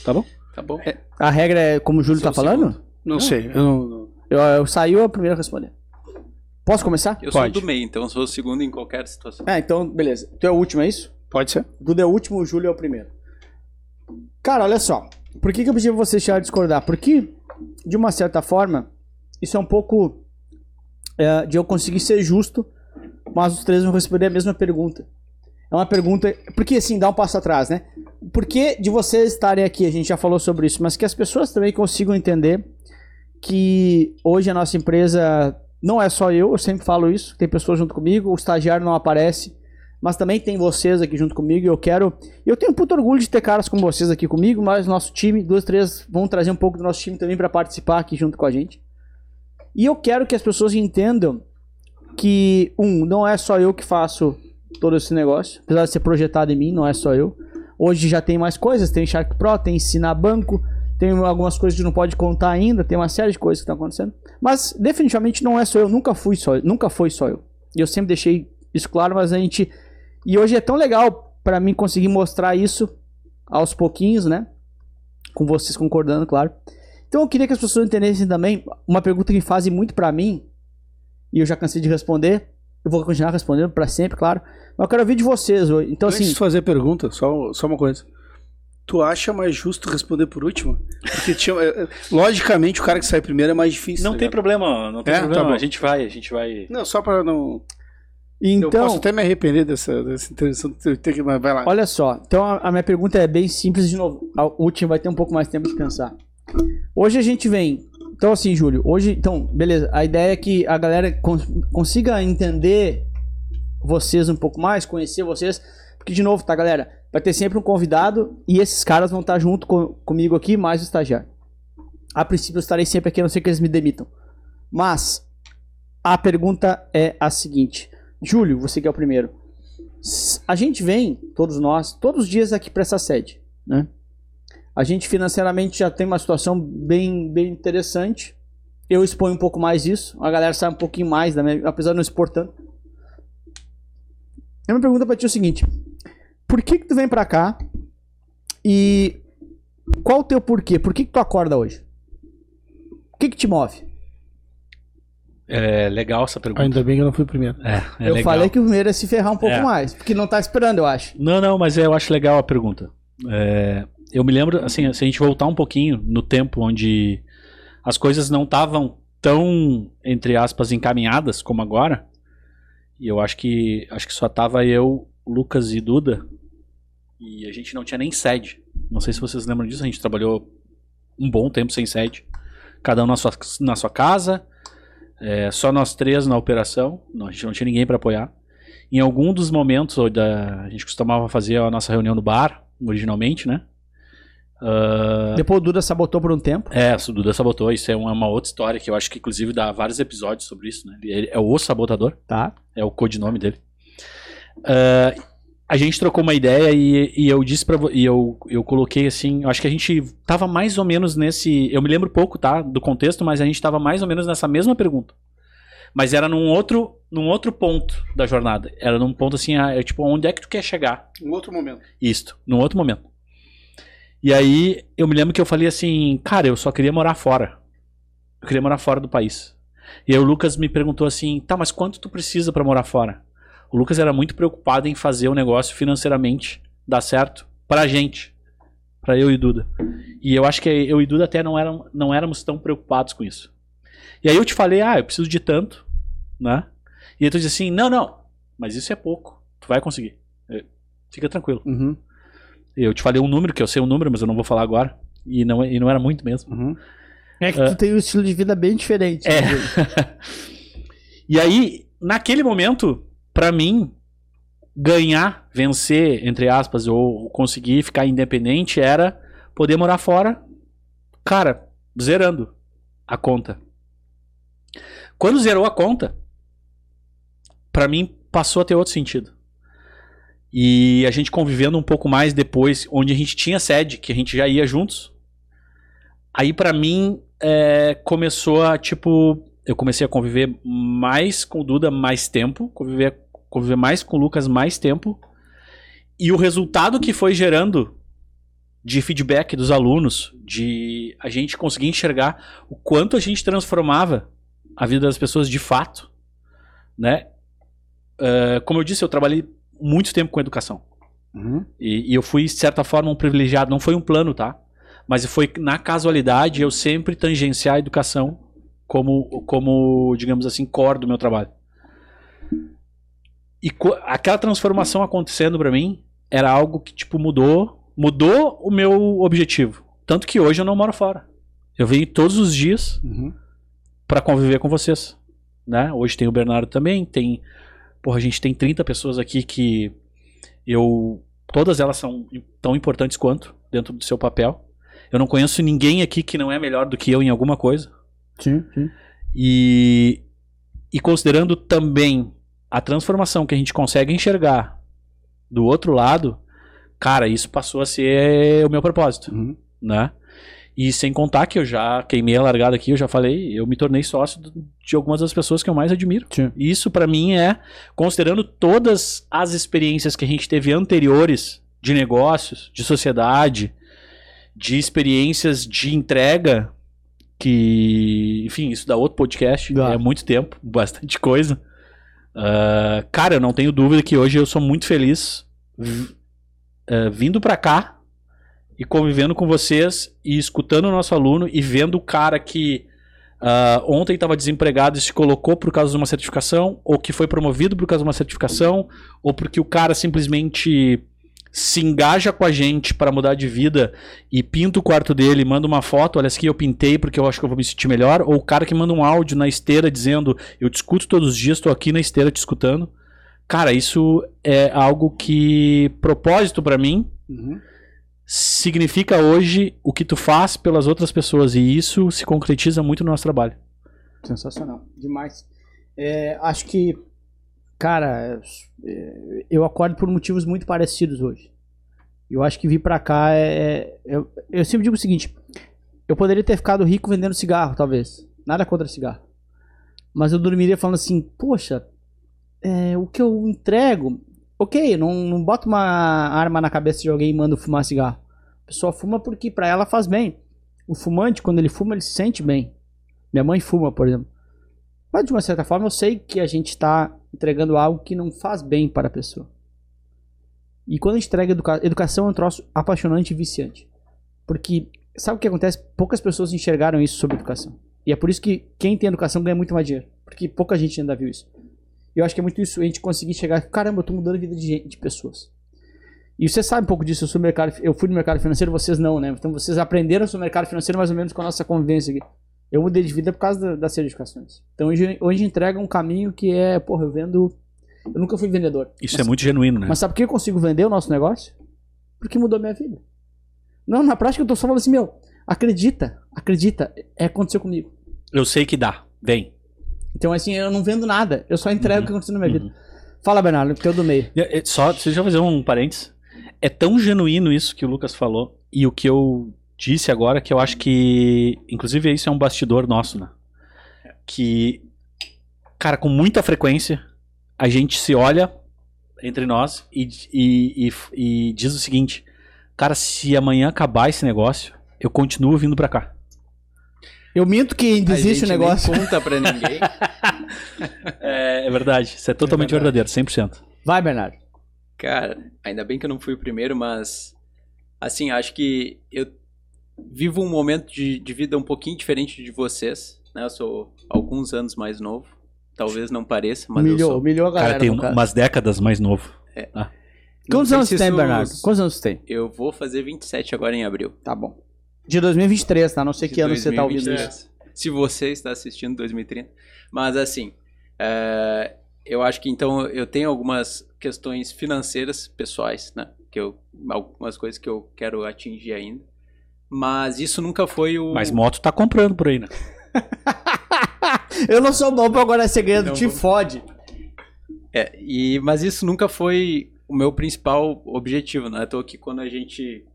Tá bom? Tá bom? A regra é como o Júlio Sou tá falando? Não sei. Eu não, não- Eu, eu saiu a primeira a responder. Posso começar? Eu sou Pode. do meio, então sou o segundo em qualquer situação. É, então, beleza. Tu é o último, é isso? Pode ser? O Dudu é o último, o Júlio é o primeiro. Cara, olha só. Por que, que eu pedi pra você deixar de discordar? Porque, de uma certa forma, isso é um pouco é, de eu conseguir ser justo, mas os três vão responder a mesma pergunta. É uma pergunta. Porque, assim, dá um passo atrás, né? Por que de vocês estarem aqui? A gente já falou sobre isso, mas que as pessoas também consigam entender que hoje a nossa empresa não é só eu, eu sempre falo isso, tem pessoas junto comigo, o estagiário não aparece, mas também tem vocês aqui junto comigo e eu quero. Eu tenho um puto orgulho de ter caras como vocês aqui comigo, mas nosso time, duas, três, vão trazer um pouco do nosso time também para participar aqui junto com a gente. E eu quero que as pessoas entendam que, um, não é só eu que faço todo esse negócio, apesar de ser projetado em mim, não é só eu. Hoje já tem mais coisas, tem Shark Pro, tem Ensinar Banco, tem algumas coisas que não pode contar ainda, tem uma série de coisas que estão acontecendo. Mas definitivamente não é só eu, nunca fui só eu, nunca foi só eu. E eu sempre deixei isso claro, mas a gente e hoje é tão legal pra mim conseguir mostrar isso aos pouquinhos, né? Com vocês concordando, claro. Então eu queria que as pessoas entendessem também uma pergunta que fazem muito pra mim e eu já cansei de responder. Eu vou continuar respondendo pra sempre, claro. Mas eu quero ouvir de vocês hoje. Então Antes assim, de fazer pergunta, só, só uma coisa. Tu acha mais justo responder por último? Porque tinha, é, é, logicamente o cara que sai primeiro é mais difícil. Não tá tem ligado? problema, não tem É? Tá problema. bom. a gente vai, a gente vai. Não, só pra não. eu então posso até me arrepender dessa, dessa introdução. Ter que, mas vai lá. Olha só, então a, a minha pergunta é bem simples de novo. A última vai ter um pouco mais tempo de pensar. Hoje a gente vem. Então, assim, Júlio, hoje. Então, beleza. A ideia é que a galera cons- consiga entender vocês um pouco mais, conhecer vocês. Porque, de novo, tá, galera? Vai ter sempre um convidado e esses caras vão estar junto com- comigo aqui, mais o estagiário. A princípio, eu estarei sempre aqui, a não ser que eles me demitam. Mas, a pergunta é a seguinte: Júlio, você que é o primeiro. A gente vem, todos nós, todos os dias aqui para essa sede, né? A gente financeiramente já tem uma situação bem, bem interessante. Eu exponho um pouco mais isso, a galera sabe um pouquinho mais, da minha, apesar de não expor tanto. A minha pergunta pra ti é o seguinte: Por que que tu vem pra cá e qual o teu porquê? Por que que tu acorda hoje? O que que te move? É legal essa pergunta. Ainda bem que eu não fui primeiro. É, é eu legal. falei que o primeiro é se ferrar um pouco É. mais, porque não tá esperando, eu acho. Não, não, mas eu acho legal a pergunta. É, eu me lembro, assim, se a gente voltar um pouquinho no tempo onde as coisas não estavam tão, entre aspas, encaminhadas como agora, e eu acho que acho que só tava eu, Lucas e Duda, e a gente não tinha nem sede. Não sei se vocês lembram disso, a gente trabalhou um bom tempo sem sede. Cada um na sua, na sua casa, é, só nós três na operação, não, a gente não tinha ninguém para apoiar. Em algum dos momentos, da, a gente costumava fazer a nossa reunião no bar, originalmente, né? Uh, Depois o Duda sabotou por um tempo. é, o Duda sabotou, isso é uma, uma outra história que eu acho que inclusive dá vários episódios sobre isso, né? Ele é o sabotador, Tá. é o codinome dele. Uh, a gente trocou uma ideia e, e eu disse para e eu, eu coloquei assim, eu acho que a gente tava mais ou menos nesse, eu me lembro pouco, tá, do contexto, mas a gente tava mais ou menos nessa mesma pergunta. Mas era num outro, num outro ponto da jornada. Era num ponto assim, ah, é tipo, onde é que tu quer chegar? Um outro momento. Isto, num outro momento. E aí eu me lembro que eu falei assim, cara, eu só queria morar fora. Eu queria morar fora do país. E aí o Lucas me perguntou assim, tá, mas quanto tu precisa pra morar fora? O Lucas era muito preocupado em fazer o negócio financeiramente dar certo pra gente, pra eu e Duda. E eu acho que eu e Duda até não, eram, não éramos tão preocupados com isso. E aí eu te falei, ah, eu preciso de tanto, né? E aí tu disse assim, não, não, mas isso é pouco, tu vai conseguir. Fica tranquilo. Uhum. Eu te falei um número, que eu sei o número, mas eu não vou falar agora. E não, e não era muito mesmo. Uhum. É que tu tem um estilo de vida bem diferente. É. né? e aí, naquele momento, pra mim, ganhar, vencer, entre aspas, ou conseguir ficar independente era poder morar fora, cara, zerando a conta. Quando zerou a conta, pra mim passou a ter outro sentido. E a gente convivendo um pouco mais depois, onde a gente tinha sede, que a gente já ia juntos. Aí pra mim é, começou a tipo, eu comecei a conviver mais com o Duda mais tempo, conviver, conviver mais com o Lucas mais tempo. E o resultado que foi gerando de feedback dos alunos, de a gente conseguir enxergar o quanto a gente transformava a vida das pessoas de fato, né? É, como eu disse, eu trabalhei muito tempo com educação. Uhum. E, e eu fui, de certa forma, um privilegiado. Não foi um plano, tá? Mas foi na casualidade eu sempre tangenciar a educação como, como digamos assim, core do meu trabalho. E aquela transformação acontecendo pra mim era algo que, tipo, mudou, mudou o meu objetivo. Tanto que hoje eu não moro fora. Eu venho todos os dias Uhum. para conviver com vocês, né? Hoje tem o Bernardo também, tem, porra, a gente tem 30 pessoas aqui que eu todas elas são tão importantes quanto dentro do seu papel. Eu não conheço ninguém aqui que não é melhor do que eu em alguma coisa. Sim, sim. E e considerando também a transformação que a gente consegue enxergar do outro lado, cara, isso passou a ser o meu propósito Uhum. né? E sem contar que eu já queimei a largada aqui, eu já falei, eu me tornei sócio de algumas das pessoas que eu mais admiro. Sim. Isso pra mim é, considerando todas as experiências que a gente teve anteriores de negócios, de sociedade, de experiências de entrega, que, enfim, isso dá outro podcast, Dá. é muito tempo, bastante coisa. Ah, cara, eu não tenho dúvida que hoje eu sou muito feliz eh, vindo pra cá e convivendo com vocês e escutando o nosso aluno e vendo o cara que ah, ontem estava desempregado e se colocou por causa de uma certificação, ou que foi promovido por causa de uma certificação, ou porque o cara simplesmente se engaja com a gente para mudar de vida e pinta o quarto dele, manda uma foto, olha, aqui eu pintei porque eu acho que eu vou me sentir melhor, ou o cara que manda um áudio na esteira dizendo, eu te escuto todos os dias, estou aqui na esteira te escutando. Cara, isso é algo que propósito para mim Uhum. significa hoje o que tu faz pelas outras pessoas e isso se concretiza muito no nosso trabalho. Sensacional. Demais. É, acho que, cara, é, eu acordo por motivos muito parecidos hoje. Eu acho que vir pra cá é. Eu, eu sempre digo o seguinte: eu poderia ter ficado rico vendendo cigarro, talvez. Nada contra cigarro. Mas eu dormiria falando assim: poxa, é, o que eu entrego. Ok, não, não boto uma arma na cabeça de alguém e mando fumar cigarro. A pessoa fuma porque pra ela faz bem. O fumante, quando ele fuma, ele se sente bem. Minha mãe fuma, por exemplo. Mas de uma certa forma eu sei que a gente está entregando algo que não faz bem para a pessoa. E quando a gente entrega educa educação é um troço apaixonante e viciante. Porque sabe o que acontece? Poucas pessoas enxergaram isso sobre educação. E é por isso que quem tem educação ganha muito mais dinheiro. Porque pouca gente ainda viu isso. Eu acho que é muito isso, a gente conseguir chegar, caramba, eu tô mudando a vida de, gente, de pessoas. E você sabe um pouco disso, eu, sou mercado, eu fui no mercado financeiro, vocês não, né? Então vocês aprenderam sobre o mercado financeiro mais ou menos com a nossa convivência aqui. Eu mudei de vida por causa da, das certificações. Então hoje, hoje entrega um caminho que é, porra, eu vendo. Eu nunca fui vendedor. Isso Mas- é muito genuíno, né? Mas sabe por que eu consigo vender o nosso negócio? Porque mudou minha vida. Não, na prática eu tô só falando assim, meu, acredita, acredita, é aconteceu comigo. Eu sei que dá. Vem. Então assim, eu não vendo nada, eu só entrego o que aconteceu na minha Uhum. vida. Fala, Bernardo, porque eu do meio. É, é, Só, deixa eu fazer um parênteses. É tão genuíno isso que o Lucas falou e o que eu disse agora que eu acho que, inclusive, isso é um bastidor nosso, né? Que, cara, com muita frequência, a gente se olha entre nós e, e, e, e diz o seguinte: cara, se amanhã acabar esse negócio, eu continuo vindo pra cá. Eu minto que ainda A existe o gente negócio. Nem conta pra ninguém. É, é verdade, isso é totalmente verdade. verdadeiro, 100%. Vai, Bernardo. Cara, ainda bem que eu não fui o primeiro, mas assim, acho que eu vivo um momento de, de vida um pouquinho diferente de vocês, né? Eu sou alguns anos mais novo. Talvez não pareça, mas eu humilhou, sou. humilhou a O galera. cara tem caso. umas décadas mais novo. Não Quantos sei anos tem, Bernardo? Quantos anos você tem? Eu vou fazer 27 agora em abril. Tá bom. De 2023, tá? Não sei de que ano você tá ouvindo 2023. isso. Se você está assistindo 2030. Mas assim, é, eu acho que então eu tenho algumas questões financeiras pessoais, né? Que eu, algumas coisas que eu quero atingir ainda. Mas isso nunca foi o. Mas moto tá comprando por aí, né? Eu não sou bom pra agora segredo, Não te vou- fode. É, e, mas isso nunca foi o meu principal objetivo, né? Tô aqui quando a gente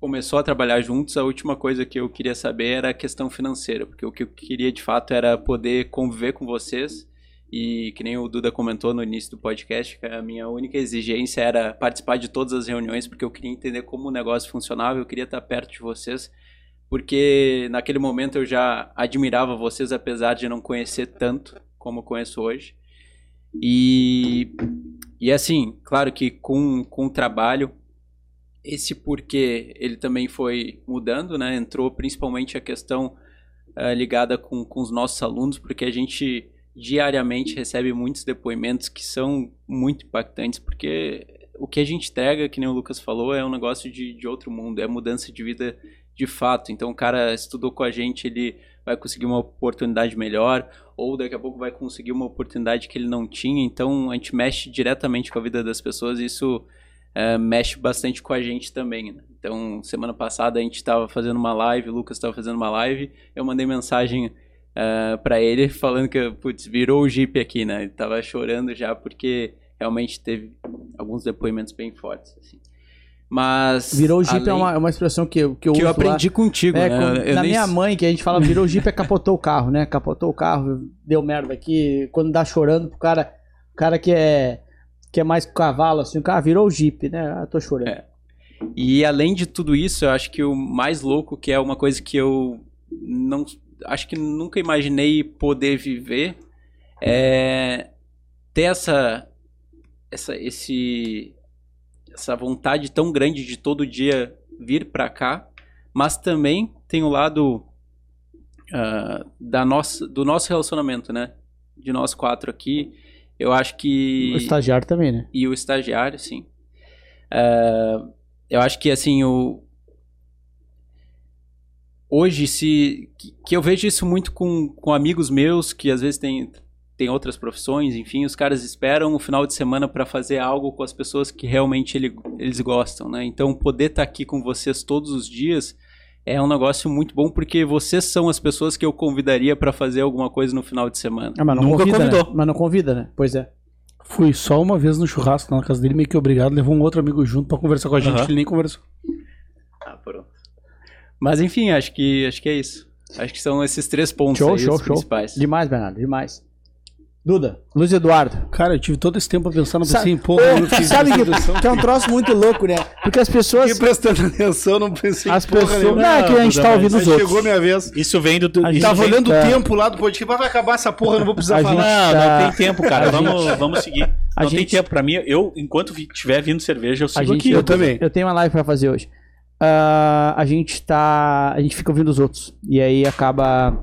começou a trabalhar juntos, a última coisa que eu queria saber era a questão financeira, porque o que eu queria de fato era poder conviver com vocês e que nem o Duda comentou no início do podcast, que a minha única exigência era participar de todas as reuniões, porque eu queria entender como o negócio funcionava, eu queria estar perto de vocês, porque naquele momento eu já admirava vocês, apesar de não conhecer tanto como conheço hoje. E, e assim, claro que com, com o trabalho, esse porquê ele também foi mudando, né? Entrou principalmente a questão eh, ligada com, com os nossos alunos, porque a gente diariamente recebe muitos depoimentos que são muito impactantes, porque o que a gente entrega, que nem o Lucas falou, é um negócio de, de outro mundo, é mudança de vida de fato. Então o cara estudou com a gente, ele vai conseguir uma oportunidade melhor, ou daqui a pouco vai conseguir uma oportunidade que ele não tinha. Então a gente mexe diretamente com a vida das pessoas e isso é, mexe bastante com a gente também. né? Então semana passada a gente estava fazendo uma live, o Lucas estava fazendo uma live, eu mandei mensagem uh, para ele falando que putz, virou o Jeep aqui, né? Ele tava chorando já porque realmente teve alguns depoimentos bem fortes. assim. Mas Virou o Jeep é além- uma, é uma expressão que, eu- que eu que eu uso lá. aprendi contigo, É, né? com- Eu- nem minha mãe, que a gente fala virou Jeep, é capotou o carro, né? Capotou o carro, deu merda aqui. Quando dá chorando pro cara, o cara que é, que é mais cavalo, assim, o cara virou o Jeep, né? Ah, tô chorando. É. E além de tudo isso, eu acho que o mais louco, que é uma coisa que eu não acho que nunca imaginei poder viver, é ter essa essa esse essa vontade tão grande de todo dia vir pra cá, mas também tem o lado ah, da nossa do nosso relacionamento, né? De nós quatro aqui, eu acho que O estagiário também, né? e o estagiário, sim. É, eu acho que assim o hoje se que, que eu vejo isso muito com, com amigos meus que às vezes têm tem outras profissões, enfim, os caras esperam o final de semana para fazer algo com as pessoas que realmente ele, eles gostam, né? Então poder estar aqui com vocês todos os dias é um negócio muito bom porque vocês são as pessoas que eu convidaria para fazer alguma coisa no final de semana. Ah, mas não Nunca convida, convidou. Né? Mas não convida, né? Pois é. Fui só uma vez no churrasco na casa dele, meio que obrigado. Levou um outro amigo junto pra conversar com a gente. Aham. Ele nem conversou. Ah, pronto. Mas enfim, acho que acho que é isso. Acho que são esses três pontos Show, aí, show, os show. principais. Demais, Bernardo, demais. Duda, Luiz Eduardo. Cara, eu tive todo esse tempo pra pensar, não Sa- pensei em porra. Ô, eu fiz sabe que, que é um troço muito louco, né? Porque as pessoas. Fiquei prestando atenção, não pensei As pessoas. nenhuma. Não, é que a gente Duda, tá mas ouvindo os outros. chegou minha vez. Isso vem do. A isso gente Tava vem- olhando tá- o tempo lá do podcast, vai acabar essa porra, eu não vou precisar A falar. gente- Não, tá- não tem tempo, cara. Vamos, vamos seguir. A não tem gente, tempo pra mim. Eu, enquanto vi- tiver vindo cerveja, eu a sigo gente aqui. eu também. Eu tenho uma live pra fazer hoje. Ah, a gente tá. A gente fica ouvindo os outros. E aí acaba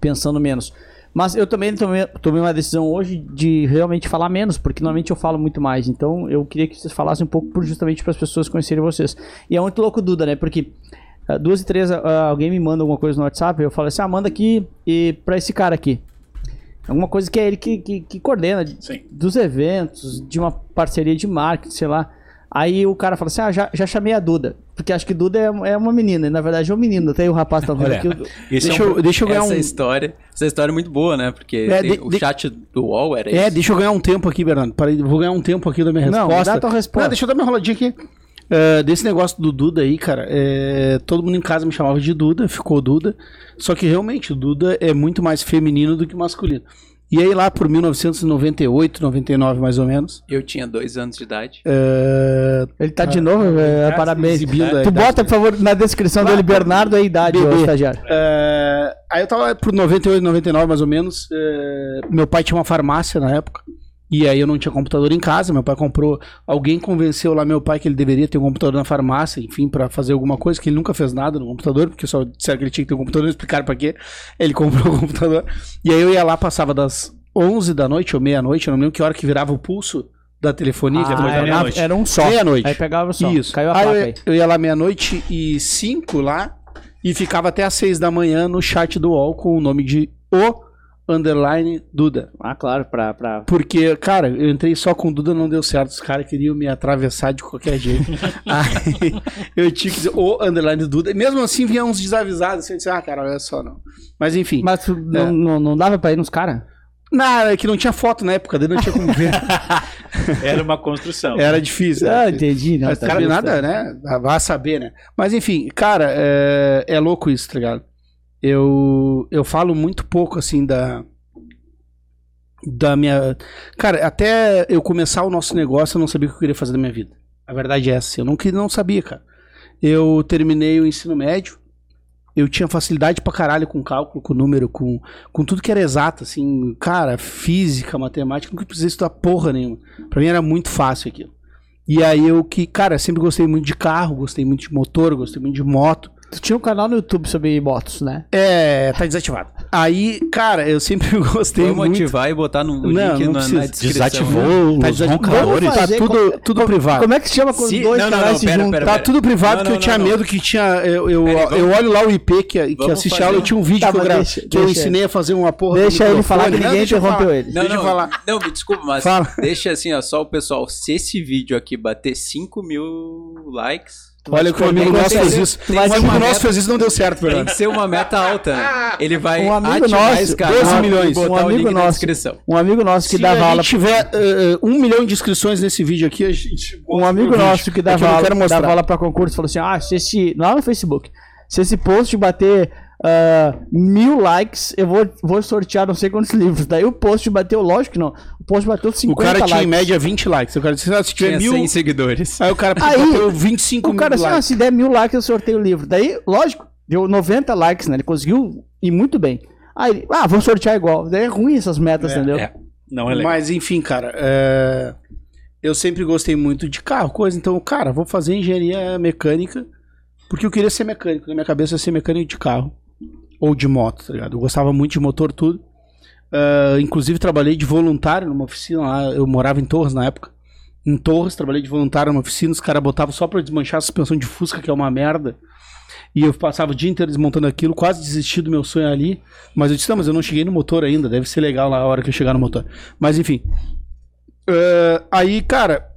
pensando menos. Mas eu também tomei, tomei uma decisão hoje de realmente falar menos, porque normalmente eu falo muito mais. Então eu queria que vocês falassem um pouco por- justamente para as pessoas conhecerem vocês. E é muito louco, Duda, né? Porque ah, duas e três, ah, alguém me manda alguma coisa no WhatsApp, eu falo assim: ah, manda aqui e para esse cara aqui. Alguma coisa que é ele que, que, que coordena de- Sim. dos eventos, de uma parceria de marketing, sei lá. Aí o cara fala assim: ah, já, já chamei a Duda. Porque acho que Duda é, é uma menina, e na verdade é um menino. Até o rapaz tá vendo Olha, aqui. Esse Deixa é um- eu, deixa eu ganhar essa um. história, essa história é muito boa, né? Porque É, tem- de- o de- chat do UOL era É, isso. deixa eu ganhar um tempo aqui, Bernardo. Vou ganhar um tempo aqui da minha Não, resposta. dá a tua resposta. Não, deixa eu dar minha roladinha aqui. É, desse negócio do Duda aí, cara, é, todo mundo em casa me chamava de Duda, ficou Duda. Só que realmente o Duda é muito mais feminino do que masculino. E aí lá por 1998, 99 mais ou menos. Eu tinha dois anos de idade. é, Ele tá de novo, é, tá parabéns. Tu idade bota, por favor, na descrição dele, Bernardo, a idade, Bebê. estagiário. É, aí eu tava pro 98, 99 mais ou menos. é, meu pai tinha uma farmácia na época. E aí eu não tinha computador em casa. Meu pai comprou. Alguém convenceu lá meu pai que ele deveria ter um computador na farmácia, enfim, pra fazer alguma coisa, que ele nunca fez nada no computador, porque só disseram que ele tinha que ter um computador, não explicaram pra quê. Ele comprou o computador. E aí eu ia lá, passava das 11 da noite ou meia-noite, eu não lembro que hora que virava o pulso da telefonia. Ah, era, meia-noite. era um só. Meia-noite. Aí pegava só. Isso. Caiu a aí eu, aí. eu ia lá meia-noite e cinco lá e ficava até às seis da manhã no chat do UOL com o nome de O Underline Duda. Ah, claro, pra... pra... Porque, cara, eu entrei só com Duda, não deu certo. Os caras queriam me atravessar de qualquer jeito. Aí eu tinha que dizer o Underline Duda. Mesmo assim vinha uns desavisados. Assim, eu disse, ah, cara, olha só, não. Mas enfim. Mas tu não, não, não dava pra ir nos caras? Não, é que não tinha foto na época, daí não tinha como ver. Era uma construção. Era difícil. Ah, era entendi. Não, Mas tá justo. nada, né? Vai saber, né? Mas enfim, cara, é, é louco isso, tá ligado? Eu, eu falo muito pouco, assim, da. Da minha. Cara, até eu começar o nosso negócio, eu não sabia o que eu queria fazer da minha vida. A verdade é essa. Eu não, não sabia, cara. Eu terminei o ensino médio. Eu tinha facilidade pra caralho com cálculo, com número, com, com tudo que era exato, assim, cara, física, matemática, nunca precisei estudar porra nenhuma. Pra mim era muito fácil aquilo. E aí eu que, cara, sempre gostei muito de carro, gostei muito de motor, gostei muito de moto. Tu tinha um canal no YouTube sobre motos, né? É, tá desativado. Aí, cara, eu sempre gostei Vou muito. motivar e botar no Não, link não na, na descrição. Desativou Tá os roncadores. Tá tudo, como- tudo privado. Como é que se chama quando Se- dois não, não, canais não, se pera, juntam? pera, Tá pera. tudo privado Não, que eu não, tinha não, medo que tinha. Eu, eu, Pera aí, vamos- eu olho lá o IP que, que assistia fazer- eu tinha um vídeo Tá, que eu, gra- deixa- que eu deixa- ensinei a fazer uma porra. Deixa ele falar que ninguém eu interrompeu ele. Não, eu não, falar. não, me desculpa, mas Fala. deixa assim, ó, só o pessoal, se esse vídeo aqui bater 5 mil likes, Olha que o amigo Tem nosso fez isso. tem Um amigo nosso fez isso e não deu certo, tem Fernando. que ser uma meta alta, né? Ele vai Um amigo nosso, esse canal 12 e milhões. Um amigo nosso. Um amigo nosso que Se dava a aula. gente tiver eh, um milhão de inscrições nesse vídeo aqui, a gente. Um amigo nosso que É dava, não aula, dava aula pra concurso falou assim: ah, se esse. Lá no Facebook. Se esse post bater ah, mil likes, eu vou, vou sortear não sei quantos livros. Daí o post bateu, lógico que não. O post bateu 50 O cara likes. tinha em média 20 likes. O cara disse, ah, se tiver Tinha mil. 100 seguidores. Aí o cara Aí, botou 25 O cara mil assim, ah, likes. se der mil likes, eu sorteio o livro. Daí, lógico, deu 90 likes, né? Ele conseguiu ir muito bem. Aí, ah, vou sortear igual. Daí é ruim essas metas, entendeu? É, não é legal. Mas enfim, cara, é, eu sempre gostei muito de carro, coisa. Então, cara, vou fazer engenharia mecânica porque eu queria ser mecânico. Na minha cabeça, eu ia ser mecânico de carro ou de moto, tá ligado? Eu gostava muito de motor, tudo. É, inclusive, trabalhei de voluntário numa oficina lá. Eu morava em Torres na época. Em Torres, trabalhei de voluntário numa oficina. Os caras botavam só pra desmanchar a suspensão de Fusca, que é uma merda. E eu passava o dia inteiro desmontando aquilo, quase desisti do meu sonho ali. Mas eu disse, não, mas eu não cheguei no motor ainda, deve ser legal lá a hora que eu chegar no motor. Mas enfim. Eh, aí, cara,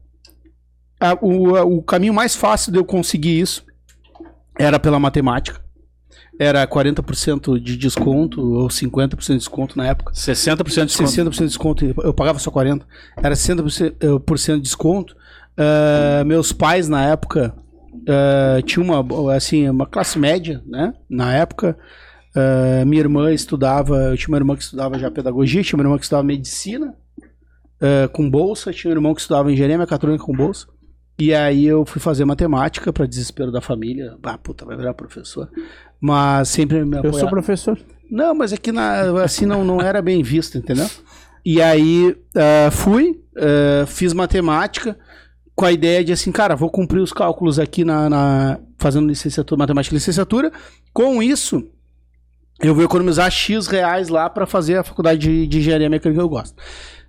a- o, a- o caminho mais fácil de eu conseguir isso era pela matemática. Era 40% de desconto, ou 50% de desconto na época. 60% de desconto. 60% de desconto, eu pagava só 40%. Era 60% eh, por cento de desconto. Eh, meus pais, na época, eh, tinham uma, assim, uma classe média, né? Na época. Eh, minha irmã estudava, eu tinha uma irmã que estudava já pedagogia, tinha uma irmã que estudava medicina eh, com bolsa, tinha um irmão que estudava engenharia mecatrônica com bolsa. E aí eu fui fazer matemática para desespero da família. Ah, puta, vai virar professor. Mas sempre me Eu sou professor. Não, mas é que na- assim não, não era bem visto, entendeu? E aí ah, fui, eh, fiz matemática com a ideia de assim, cara, vou cumprir os cálculos aqui na, na- fazendo licenciatura, matemática e licenciatura. Com isso, eu vou economizar X reais lá para fazer a faculdade de, de engenharia mecânica que eu gosto.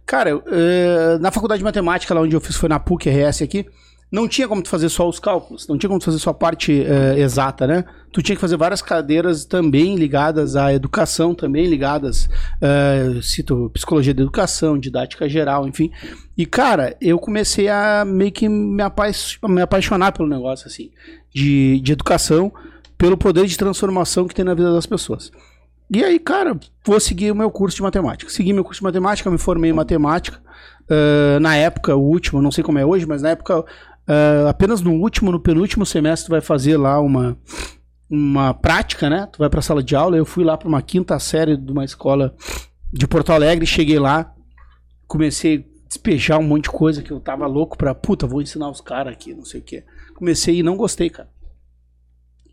Cara, eu, eh, na faculdade de matemática, lá onde eu fiz foi na PUC RS aqui, não tinha como tu fazer só os cálculos, não tinha como tu fazer só a parte eh, exata, né? Tu tinha que fazer várias cadeiras também ligadas à educação, também ligadas, eh, cito psicologia da educação, didática geral, enfim. E, cara, eu comecei a meio que me, apa- me apaixonar pelo negócio, assim, de, de educação, pelo poder de transformação que tem na vida das pessoas. E aí, cara, vou seguir o meu curso de matemática. Segui meu curso de matemática, me formei em matemática. Ah, na época, o último, não sei como é hoje, mas na época, ah, apenas no último, no penúltimo semestre, tu vai fazer lá uma, uma prática, né? Tu vai pra sala de aula. Eu fui lá pra uma quinta série de uma escola de Porto Alegre, cheguei lá, comecei a despejar um monte de coisa que eu tava louco pra, puta, vou ensinar os caras aqui, não sei o quê. Comecei e não gostei, cara.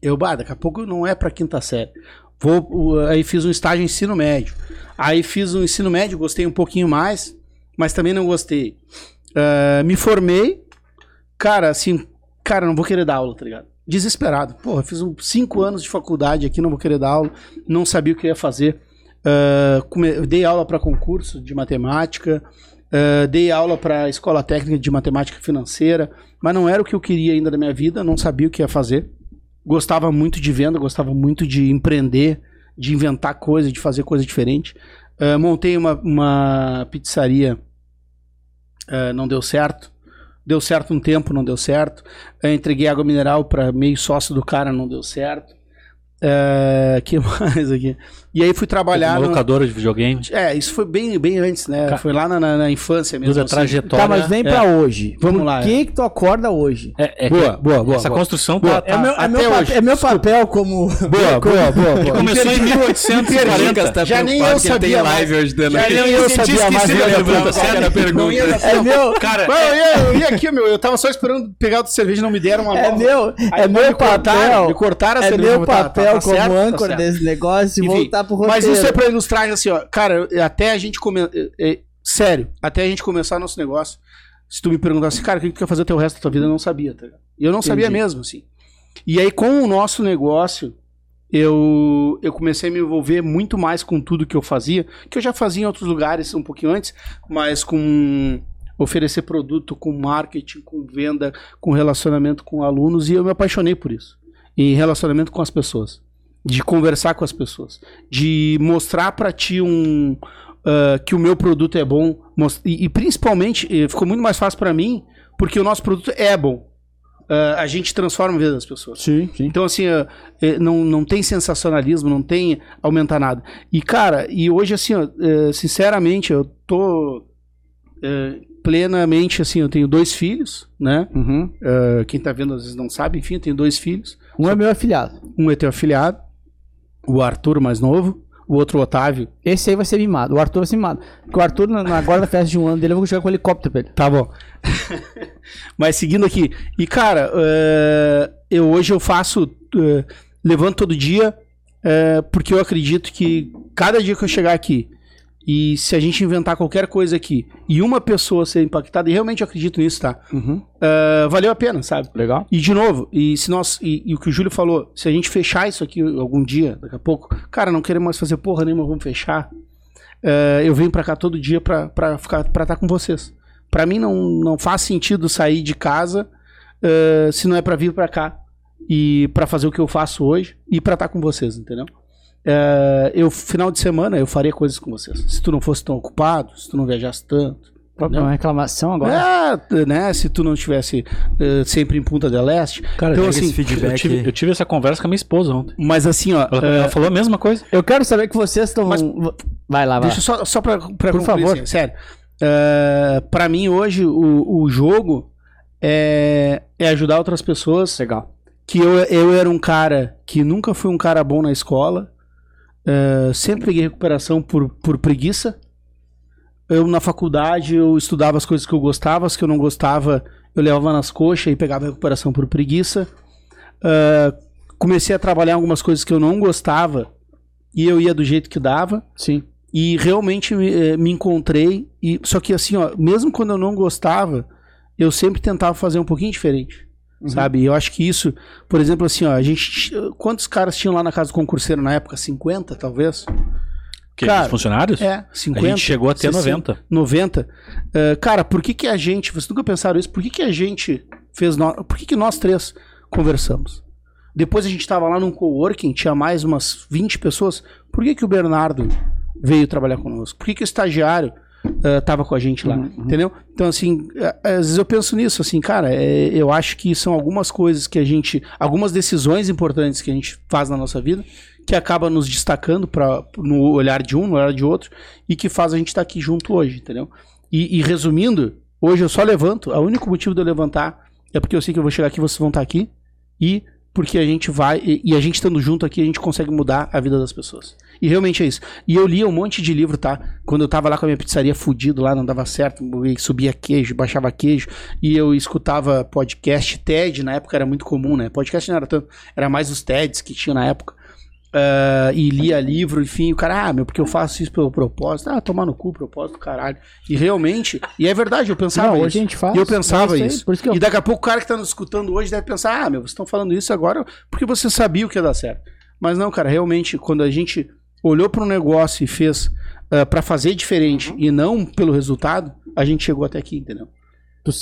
Eu, bah, daqui a pouco não é pra quinta série. Vou, aí fiz um estágio em ensino médio. Aí fiz um ensino médio, gostei um pouquinho mais, mas também não gostei. Ah, me formei, cara, assim, cara, não vou querer dar aula, tá ligado? Desesperado. Porra, fiz cinco anos de faculdade aqui, não vou querer dar aula, não sabia o que ia fazer. Come- dei aula para concurso de matemática, ah, dei aula para escola técnica de matemática financeira, mas não era o que eu queria ainda da minha vida, não sabia o que ia fazer. Gostava muito de venda, gostava muito de empreender, de inventar coisa, de fazer coisa diferente. Ah, montei uma, uma pizzaria, não deu certo. Deu certo um tempo, não deu certo. Eu entreguei água mineral para meio sócio do cara, não deu certo. Ah, que mais aqui? E aí fui trabalhar. Uma no- locadora de videogame. É, isso foi bem, bem antes, né? Ca- Foi lá na, na- na infância mesmo. Duda, assim. trajetória. Tá, mas vem pra hoje. Vamos Por lá, que que tu acorda hoje? É, é Boa, boa, boa, Essa boa. construção Boa. tá. É, meu, é, até meu, hoje. é meu papel como... Boa, boa, boa, boa. Começou em 1840. tá Já nem eu sabia tem mais. live hoje dando Já nem eu sabia mais. era a pergunta. É meu, Cara, eu ia, aqui, meu. Eu tava só esperando pegar o cerveja e não me deram uma é meu, é me meu papel. Me cortaram a É cerveja. meu tá- tá- papel tá como tá âncora desse negócio e Enfim, pro roteiro. Mas isso é pra ilustrar, assim, ó. Cara, até a gente começar. sério, até a gente começar nosso negócio. Se tu me perguntasse, cara, o que tu quer fazer até o resto da tua vida, eu não sabia, tá ligado? E eu não sabia mesmo, assim. E aí, com o nosso negócio, eu, eu comecei a me envolver muito mais com tudo que eu fazia, que eu já fazia em outros lugares um pouquinho antes, mas com oferecer produto, com marketing, com venda, com relacionamento com alunos, e eu me apaixonei por isso. E relacionamento com as pessoas. De conversar com as pessoas. De mostrar pra ti um. ah, que o meu produto é bom. E, e principalmente, eh, ficou muito mais fácil pra mim, porque o nosso produto é bom. Ah, a gente transforma a vida das pessoas. Sim, sim. Então, assim, eh, não, não tem sensacionalismo, não tem aumentar nada. E, cara, e hoje, assim, eh, sinceramente, eu tô plenamente, assim, eu tenho dois filhos, né? Uhum. Quem tá vendo às vezes não sabe, enfim, eu tenho dois filhos. Um é meu afilhado. Um é teu afilhado, o Arthur, mais novo, o outro, o Otávio. Esse aí vai ser mimado. O Arthur vai ser mimado. Porque o Arthur, na, na festa de um ano dele, eu vou chegar com um helicóptero pra ele. Tá bom. Mas seguindo aqui. E, cara, eh, eu hoje eu faço. eh, levanto todo dia, eh, porque eu acredito que cada dia que eu chegar aqui, e se a gente inventar qualquer coisa aqui, e uma pessoa ser impactada, e realmente eu acredito nisso, tá? Uhum. Eh, valeu a pena, sabe? Legal. E de novo, e se nós. E, e o que o Júlio falou, se a gente fechar isso aqui algum dia, daqui a pouco, cara, não queremos mais fazer porra nenhuma, vamos fechar. É, eu venho pra cá todo dia pra, pra ficar para estar com vocês. Pra mim não, não faz sentido sair de casa é, se não é pra vir pra cá e pra fazer o que eu faço hoje e pra estar com vocês, entendeu? É, eu final de semana eu faria coisas com vocês. Se tu não fosse tão ocupado, se tu não viajasse tanto, Uma reclamação agora. é, né? Se tu não estivesse é, sempre em Punta del Este. Cara, Então, assim, esse feedback. Eu tive, eu tive essa conversa com a minha esposa ontem. Mas assim, ó. Ela, é, ela falou a mesma coisa. Eu quero saber que vocês estão. Mas- Vai lá, vai. Deixa eu só, só pra, pra Por concluir, favor. assim, sério. É, pra mim, hoje, o, o jogo é, é ajudar outras pessoas. Legal. Que eu, eu era um cara que nunca fui um cara bom na escola. É, sempre peguei recuperação por, por preguiça. Eu, na faculdade, eu estudava as coisas que eu gostava, as que eu não gostava, eu levava nas coxas e pegava recuperação por preguiça. É, comecei a trabalhar algumas coisas que eu não gostava e eu ia do jeito que dava. Sim. E realmente eh, me encontrei. E, só que assim, ó, mesmo quando eu não gostava, eu sempre tentava fazer um pouquinho diferente. Sabe? E eu acho que isso, por exemplo, assim, ó, a gente. Quantos caras tinham lá na casa do concurseiro na época? 50, talvez? Que, Cara, os funcionários? É, 50. A gente chegou a ter 60, 90. 90. Eh, cara, por que que a gente, vocês nunca pensaram isso, por que que a gente fez, no, por que que nós três conversamos? Depois a gente tava lá num coworking, tinha mais umas 20 pessoas, por que que o Bernardo veio trabalhar conosco? Por que que o estagiário eh, tava com a gente lá, entendeu? Então, assim, às vezes eu penso nisso, assim, cara, eh, eu acho que são algumas coisas que a gente, algumas decisões importantes que a gente faz na nossa vida, que acaba nos destacando pra, no olhar de um, no olhar de outro, e que faz a gente estar aqui junto hoje, entendeu? E, e resumindo, hoje eu só levanto, o único motivo de eu levantar é porque eu sei que eu vou chegar aqui, vocês vão estar aqui, e porque a gente vai, e, e a gente estando junto aqui, a gente consegue mudar a vida das pessoas. E realmente é isso. E eu lia um monte de livro, tá? Quando eu tava lá com a minha pizzaria fudido lá, não dava certo, subia queijo, baixava queijo, e eu escutava podcast, TED, na época era muito comum, né? Podcast não era tanto, era mais os TEDs que tinha na época. Ah, e lia livro, enfim, o cara, ah, meu, porque eu faço isso pelo propósito. Ah, tomar no cu, propósito, caralho. E realmente, e é verdade, eu pensava Não, isso. hoje a gente faz, eu pensava é isso aí, isso. por isso que eu- E daqui a pouco o cara que tá nos escutando hoje deve pensar, ah, meu, vocês estão falando isso agora porque você sabia o que ia dar certo. Mas não, cara, realmente, quando a gente olhou para um negócio e fez ah, pra fazer diferente e não pelo resultado, a gente chegou até aqui, entendeu?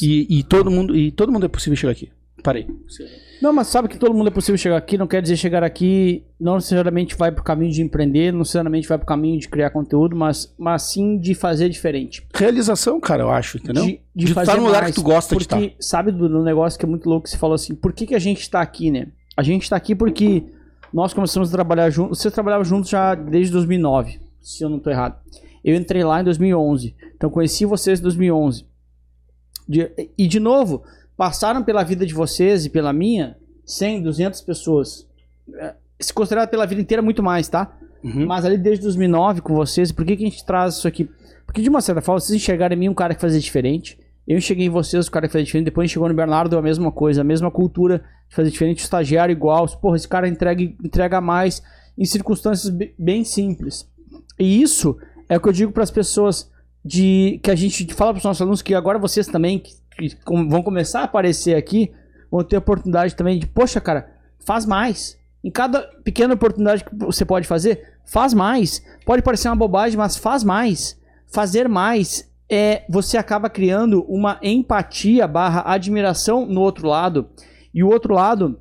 E, e todo mundo e todo mundo é possível chegar aqui. Parei. Não, mas sabe que todo mundo é possível chegar aqui, não quer dizer chegar aqui não necessariamente vai pro caminho de empreender, não necessariamente vai pro caminho de criar conteúdo, mas, mas sim de fazer diferente. Realização, cara, eu acho, entendeu? De, de De fazer estar no lugar mais, que tu gosta de porque, estar. sabe do, do negócio que é muito louco, que você falou assim, por que, que a gente tá aqui, né? A gente tá aqui porque nós começamos a trabalhar juntos, vocês trabalhavam juntos já desde 2009, se eu não tô errado. Eu entrei lá em 2011, então conheci vocês em 2011. De- e de novo, passaram pela vida de vocês e pela minha 100, 200 pessoas. É, Se considerar pela vida inteira, muito mais, tá? Uhum. Mas ali desde 2009 com vocês, por que, que a gente traz isso aqui? Porque de uma certa forma, vocês enxergaram em mim um cara que fazia diferente. Eu enxerguei em vocês o cara que fazia diferente. Depois chegou no Bernardo, a mesma coisa, a mesma cultura de fazer diferente. O estagiário igual. Porra, esse cara entrega, entrega mais em circunstâncias be- bem simples. E isso é o que eu digo para as pessoas de que a gente fala para os nossos alunos que agora vocês também que, que vão começar a aparecer aqui vão ter a oportunidade também de, poxa, cara, faz mais. Em cada pequena oportunidade que você pode fazer, faz mais. Pode parecer uma bobagem, mas faz mais. Fazer mais é você acaba criando uma empatia barra admiração no outro lado. E o outro lado,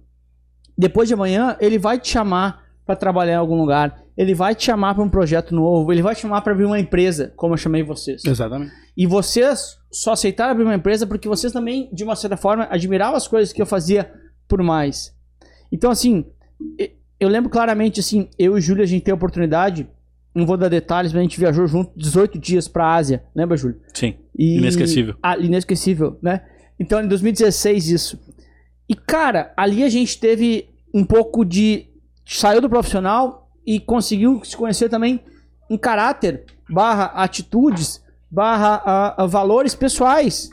depois de amanhã, ele vai te chamar para trabalhar em algum lugar. Ele vai te chamar para um projeto novo. Ele vai te chamar para abrir uma empresa, como eu chamei vocês. Exatamente. E vocês só aceitaram abrir uma empresa porque vocês também, de uma certa forma, admiravam as coisas que eu fazia por mais. Então, assim, eu lembro claramente, assim, eu e o Júlio, a gente tem a oportunidade, não vou dar detalhes, mas a gente viajou junto 18 dias pra Ásia, lembra, Júlio? Sim. E- Inesquecível. Ah, inesquecível, né? Então, em 2016, isso. E, cara, ali a gente teve um pouco de. Saiu do profissional e conseguiu se conhecer também em caráter, barra atitudes, barra ah, ah, valores pessoais.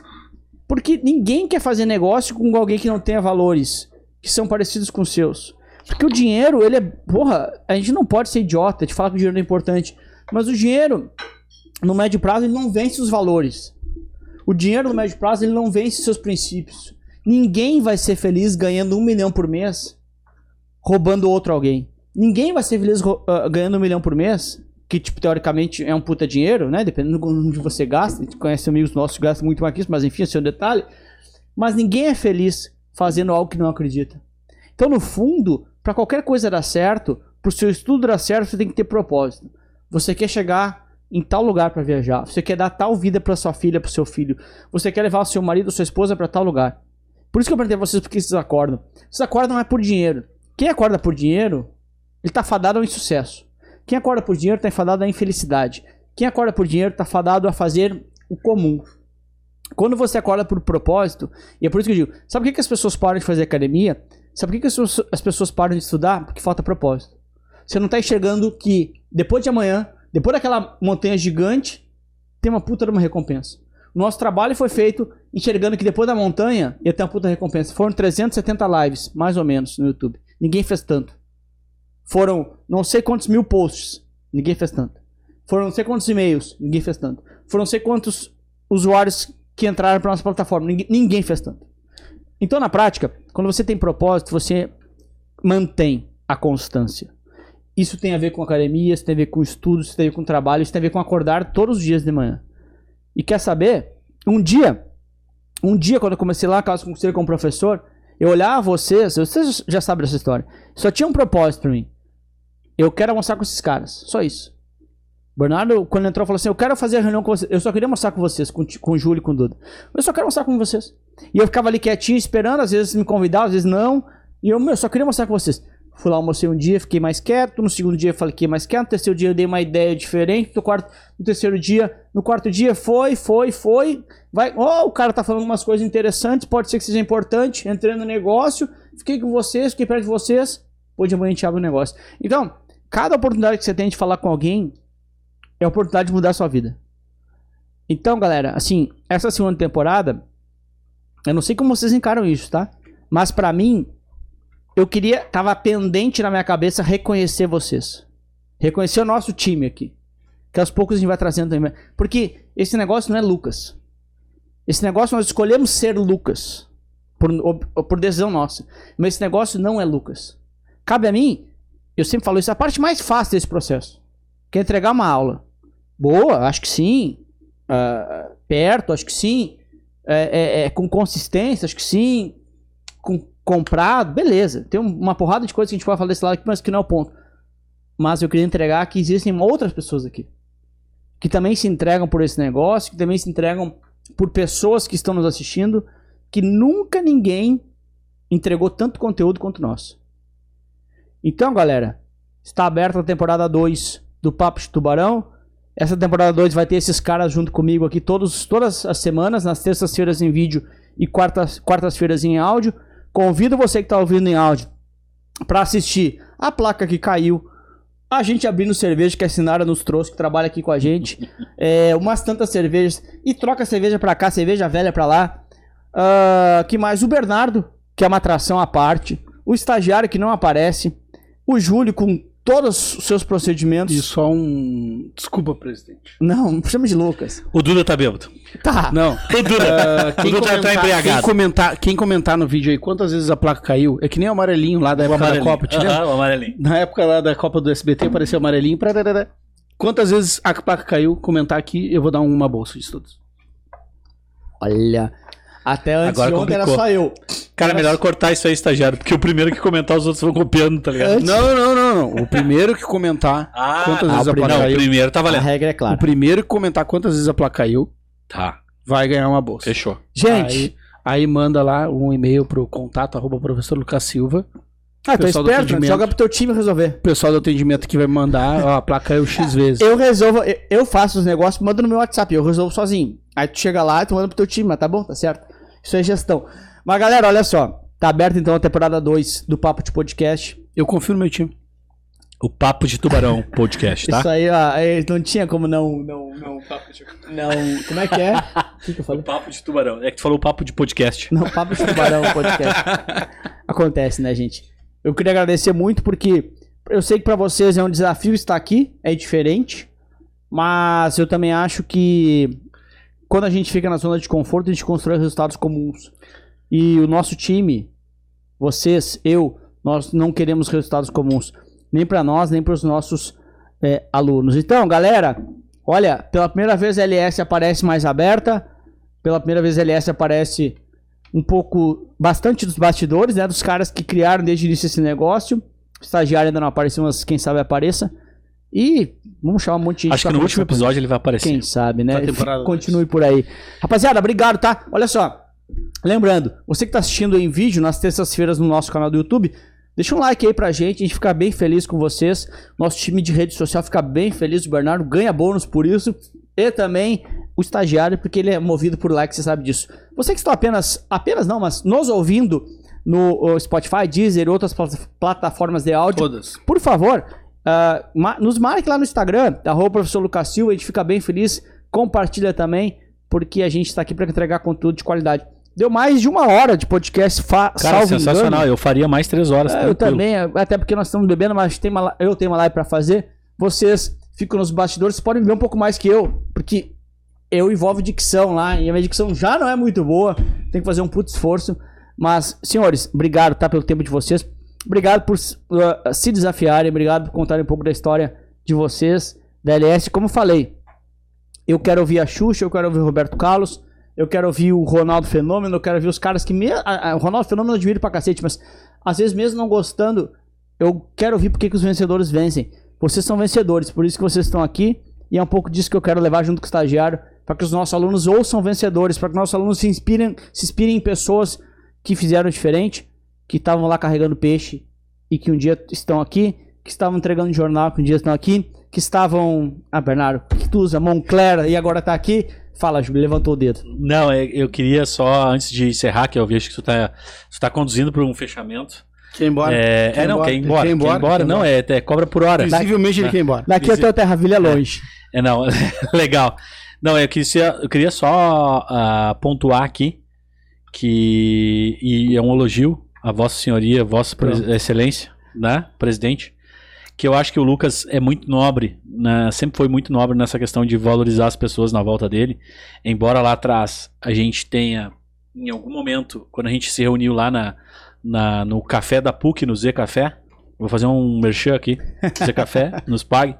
Porque ninguém quer fazer negócio com alguém que não tenha valores que são parecidos com os seus. Porque o dinheiro, ele é. Porra, a gente não pode ser idiota de falar que o dinheiro é importante. Mas o dinheiro, no médio prazo, ele não vence os valores. O dinheiro no médio prazo ele não vence seus princípios. Ninguém vai ser feliz ganhando um milhão por mês roubando outro alguém. Ninguém vai ser feliz ah, ganhando um milhão por mês, que tipo, teoricamente é um puta dinheiro, né? Dependendo de onde você gasta. A gente conhece amigos nossos que gastam muito mais que isso, mas enfim, esse é um detalhe. Mas ninguém é feliz fazendo algo que não acredita. Então, no fundo, para qualquer coisa dar certo, para o seu estudo dar certo, você tem que ter propósito. Você quer chegar em tal lugar para viajar. Você quer dar tal vida para sua filha, para seu filho. Você quer levar o seu marido sua esposa para tal lugar. Por isso que eu perguntei a vocês por que vocês acordam. Vocês acordam não é por dinheiro. Quem acorda por dinheiro, ele tá fadado ao insucesso. Quem acorda por dinheiro tá fadado à infelicidade. Quem acorda por dinheiro tá fadado a fazer o comum. Quando você acorda por propósito, e é por isso que eu digo, sabe por que as pessoas param de fazer academia? Sabe por que, as pessoas- as pessoas param de estudar? Porque falta propósito. Você não tá enxergando que depois de amanhã, depois daquela montanha gigante, tem uma puta de uma recompensa. Nosso trabalho foi feito enxergando que depois da montanha ia ter uma puta recompensa. Foram 370 lives, mais ou menos, no YouTube. Ninguém fez tanto. Foram não sei quantos mil posts. Ninguém fez tanto. Foram não sei quantos e-mails, ninguém fez tanto. Foram não sei quantos usuários que entraram para nossa plataforma, ninguém fez tanto. Então, na prática, quando você tem propósito, você mantém a constância. Isso tem a ver com academia, isso tem a ver com estudos, isso tem a ver com trabalho, isso tem a ver com acordar todos os dias de manhã. E quer saber? Um dia, um dia quando eu comecei lá, caso comecei como professor, eu olhava vocês, vocês já sabem dessa história. Só tinha um propósito para mim. Eu quero almoçar com esses caras, só isso. Bernardo, quando entrou, falou assim: Eu quero fazer a reunião com vocês. Eu só queria mostrar com vocês, com, com o Júlio e com o Duda. Eu só quero mostrar com vocês. E eu ficava ali quietinho, esperando, às vezes me convidavam, às vezes não. E eu, meu, só queria mostrar com vocês. Fui lá, almocei um dia, fiquei mais quieto. No segundo dia, falei que mais quieto. No terceiro dia, eu dei uma ideia diferente. No, quarto, no terceiro dia, no quarto dia, foi, foi, foi. Vai, ó, oh, o cara tá falando umas coisas interessantes, pode ser que seja importante. Entrei no negócio, fiquei com vocês, fiquei perto de vocês. Hoje amanhã a gente abre o negócio. Então, cada oportunidade que você tem de falar com alguém é a oportunidade de mudar a sua vida. Então, galera, assim, essa segunda temporada, eu não sei como vocês encaram isso, tá? Mas para mim, eu queria, tava pendente na minha cabeça reconhecer vocês. Reconhecer o nosso time aqui. Que aos poucos a gente vai trazendo também. Porque esse negócio não é Lucas. Esse negócio nós escolhemos ser Lucas. Por, por decisão nossa. Mas esse negócio não é Lucas. Cabe a mim, eu sempre falo isso, a parte mais fácil desse processo. Que é entregar uma aula. Boa, acho que sim. Uh, perto, acho que sim. É, é, é, com consistência, acho que sim. Com comprado, beleza. Tem uma porrada de coisas que a gente pode falar desse lado aqui, mas que não é o ponto. Mas eu queria entregar que existem outras pessoas aqui. Que também se entregam por esse negócio, que também se entregam por pessoas que estão nos assistindo, que nunca ninguém entregou tanto conteúdo quanto nós. Então, galera, está aberta a temporada 2 do Papo de Tubarão. Essa temporada 2 vai ter esses caras junto comigo aqui todos, todas as semanas, nas terças-feiras em vídeo e quartas, quartas-feiras em áudio. Convido você que está ouvindo em áudio para assistir a placa que caiu, a gente abrindo cerveja que a Sinara nos trouxe, que trabalha aqui com a gente, é, umas tantas cervejas, e troca cerveja para cá, cerveja velha para lá. Uh, que mais? O Bernardo, que é uma atração à parte, o estagiário que não aparece, o Júlio com todos os seus procedimentos. E só um. Desculpa, presidente. Não, chama de Lucas. O Duda tá bêbado. Tá. Não. O Duda, uh, quem, o Duda comentar, tá embriagado. Quem comentar, quem comentar no vídeo aí quantas vezes a placa caiu, é que nem o amarelinho lá da época da Copa, te lembra? o amarelinho. Na época lá da Copa do SBT apareceu o amarelinho. Prararara. Quantas vezes a placa caiu, comentar aqui, eu vou dar uma bolsa de todos. Olha. Até antes Agora de ontem era complicou. só eu. Cara, melhor cortar isso aí, estagiário, porque o primeiro que comentar, os outros vão copiando, tá ligado? Não, não, não, não. O primeiro que comentar Ah, quantas ah, vezes o a placa Não, o caiu. primeiro tá A valendo. regra é O clara. primeiro que comentar quantas vezes a placa caiu, Tá, vai ganhar uma bolsa. fechou. Gente, Aí, aí manda lá um e-mail pro contato arroba professor Lucas Silva. ah, tô esperto, né? joga pro teu time resolver. O pessoal do atendimento que vai mandar, ó, a placa caiu X vezes. Eu resolvo, eu, eu faço os negócios, mando no meu WhatsApp, eu resolvo sozinho. Aí tu chega lá e tu manda pro teu time, mas tá bom, tá certo. Isso é gestão. Mas galera, olha só. Tá aberta então a temporada 2 do Papo de Podcast. Eu confio no meu time. O Papo de Tubarão podcast, tá? Isso aí, ó, aí não tinha como não. Não, não, não. Como é que é? O que, que eu O falei? Papo de Tubarão. É que tu falou Papo de podcast. Não, Papo de Tubarão Podcast. Acontece, né, gente? Eu queria agradecer muito porque eu sei que pra vocês é um desafio estar aqui, é diferente, mas eu também acho que quando a gente fica na zona de conforto, a gente constrói resultados comuns. E o nosso time, vocês, eu, nós não queremos resultados comuns, nem pra nós, nem para os nossos é, alunos. Então, galera, olha, pela primeira vez a LS aparece mais aberta, pela primeira vez a LS aparece um pouco, bastante dos bastidores, né? Dos caras que criaram desde o início esse negócio. O estagiário ainda não apareceu, mas quem sabe apareça. E vamos chamar um monte de gente Acho que no último episódio ele vai aparecer. quem sabe, né? Continue por aí. Rapaziada, obrigado, tá? Olha só. Lembrando, você que tá assistindo em vídeo nas terças-feiras no nosso canal do YouTube, deixa um like aí pra gente, a gente fica bem feliz com vocês. Nosso time de rede social fica bem feliz, o Bernardo ganha bônus por isso. E também o estagiário, porque ele é movido por like, você sabe disso. Você que está apenas, apenas não, mas nos ouvindo no Spotify, Deezer e outras plat- plataformas de áudio, Todas. por favor, ma- nos marque lá no Instagram, arroba professor Lucas Silva, a gente fica bem feliz. Compartilha também, porque a gente está aqui para entregar conteúdo de qualidade. Deu mais de uma hora de podcast, fa Cara, sensacional. engano. Eu faria mais três horas. É, eu também, até porque nós estamos bebendo, mas tem uma, eu tenho uma live para fazer. Vocês fico nos bastidores, podem ver um pouco mais que eu, porque eu envolvo dicção lá, e a minha dicção já não é muito boa, tem que fazer um puto esforço. Mas, senhores, obrigado, tá, pelo tempo de vocês. Obrigado por uh, se desafiarem, obrigado por contarem um pouco da história de vocês, da LS. Como falei, eu quero ouvir a Xuxa, eu quero ouvir o Roberto Carlos, eu quero ouvir o Ronaldo Fenômeno, eu quero ouvir os caras que. Me... O Ronaldo Fenômeno eu admiro pra cacete, mas às vezes, mesmo não gostando, eu quero ouvir porque que os vencedores vencem. Vocês são vencedores, por isso que vocês estão aqui. E é um pouco disso que eu quero levar junto com o estagiário, para que os nossos alunos ouçam vencedores, para que os nossos alunos se inspirem, se inspirem em pessoas que fizeram diferente, que estavam lá carregando peixe e que um dia estão aqui, que estavam entregando jornal, que um dia estão aqui, que estavam. Ah, Bernardo, que tu usa Moncler e agora tá aqui. Fala, Júlio, levantou o dedo. Não, é, eu queria só, antes de encerrar, que eu vejo que tu tá, tu tá conduzindo para um fechamento. Quer ir embora? É, Quer é, não, embora? quer ir embora. Quer ir embora, não, é, é cobra por hora. Visivelmente ele quer ir embora. Daqui até o Terravilha é longe. É, não, legal. Não, eu queria, eu queria só ah, pontuar aqui que, e é um elogio a Vossa Senhoria, Vossa Excelência, né, presidente, que eu acho que o Lucas é muito nobre, né, sempre foi muito nobre nessa questão de valorizar as pessoas na volta dele, embora lá atrás a gente tenha, em algum momento, quando a gente se reuniu lá na, na- no café da PUC, no Z Café, vou fazer um merchan aqui, Z Café, nos pague,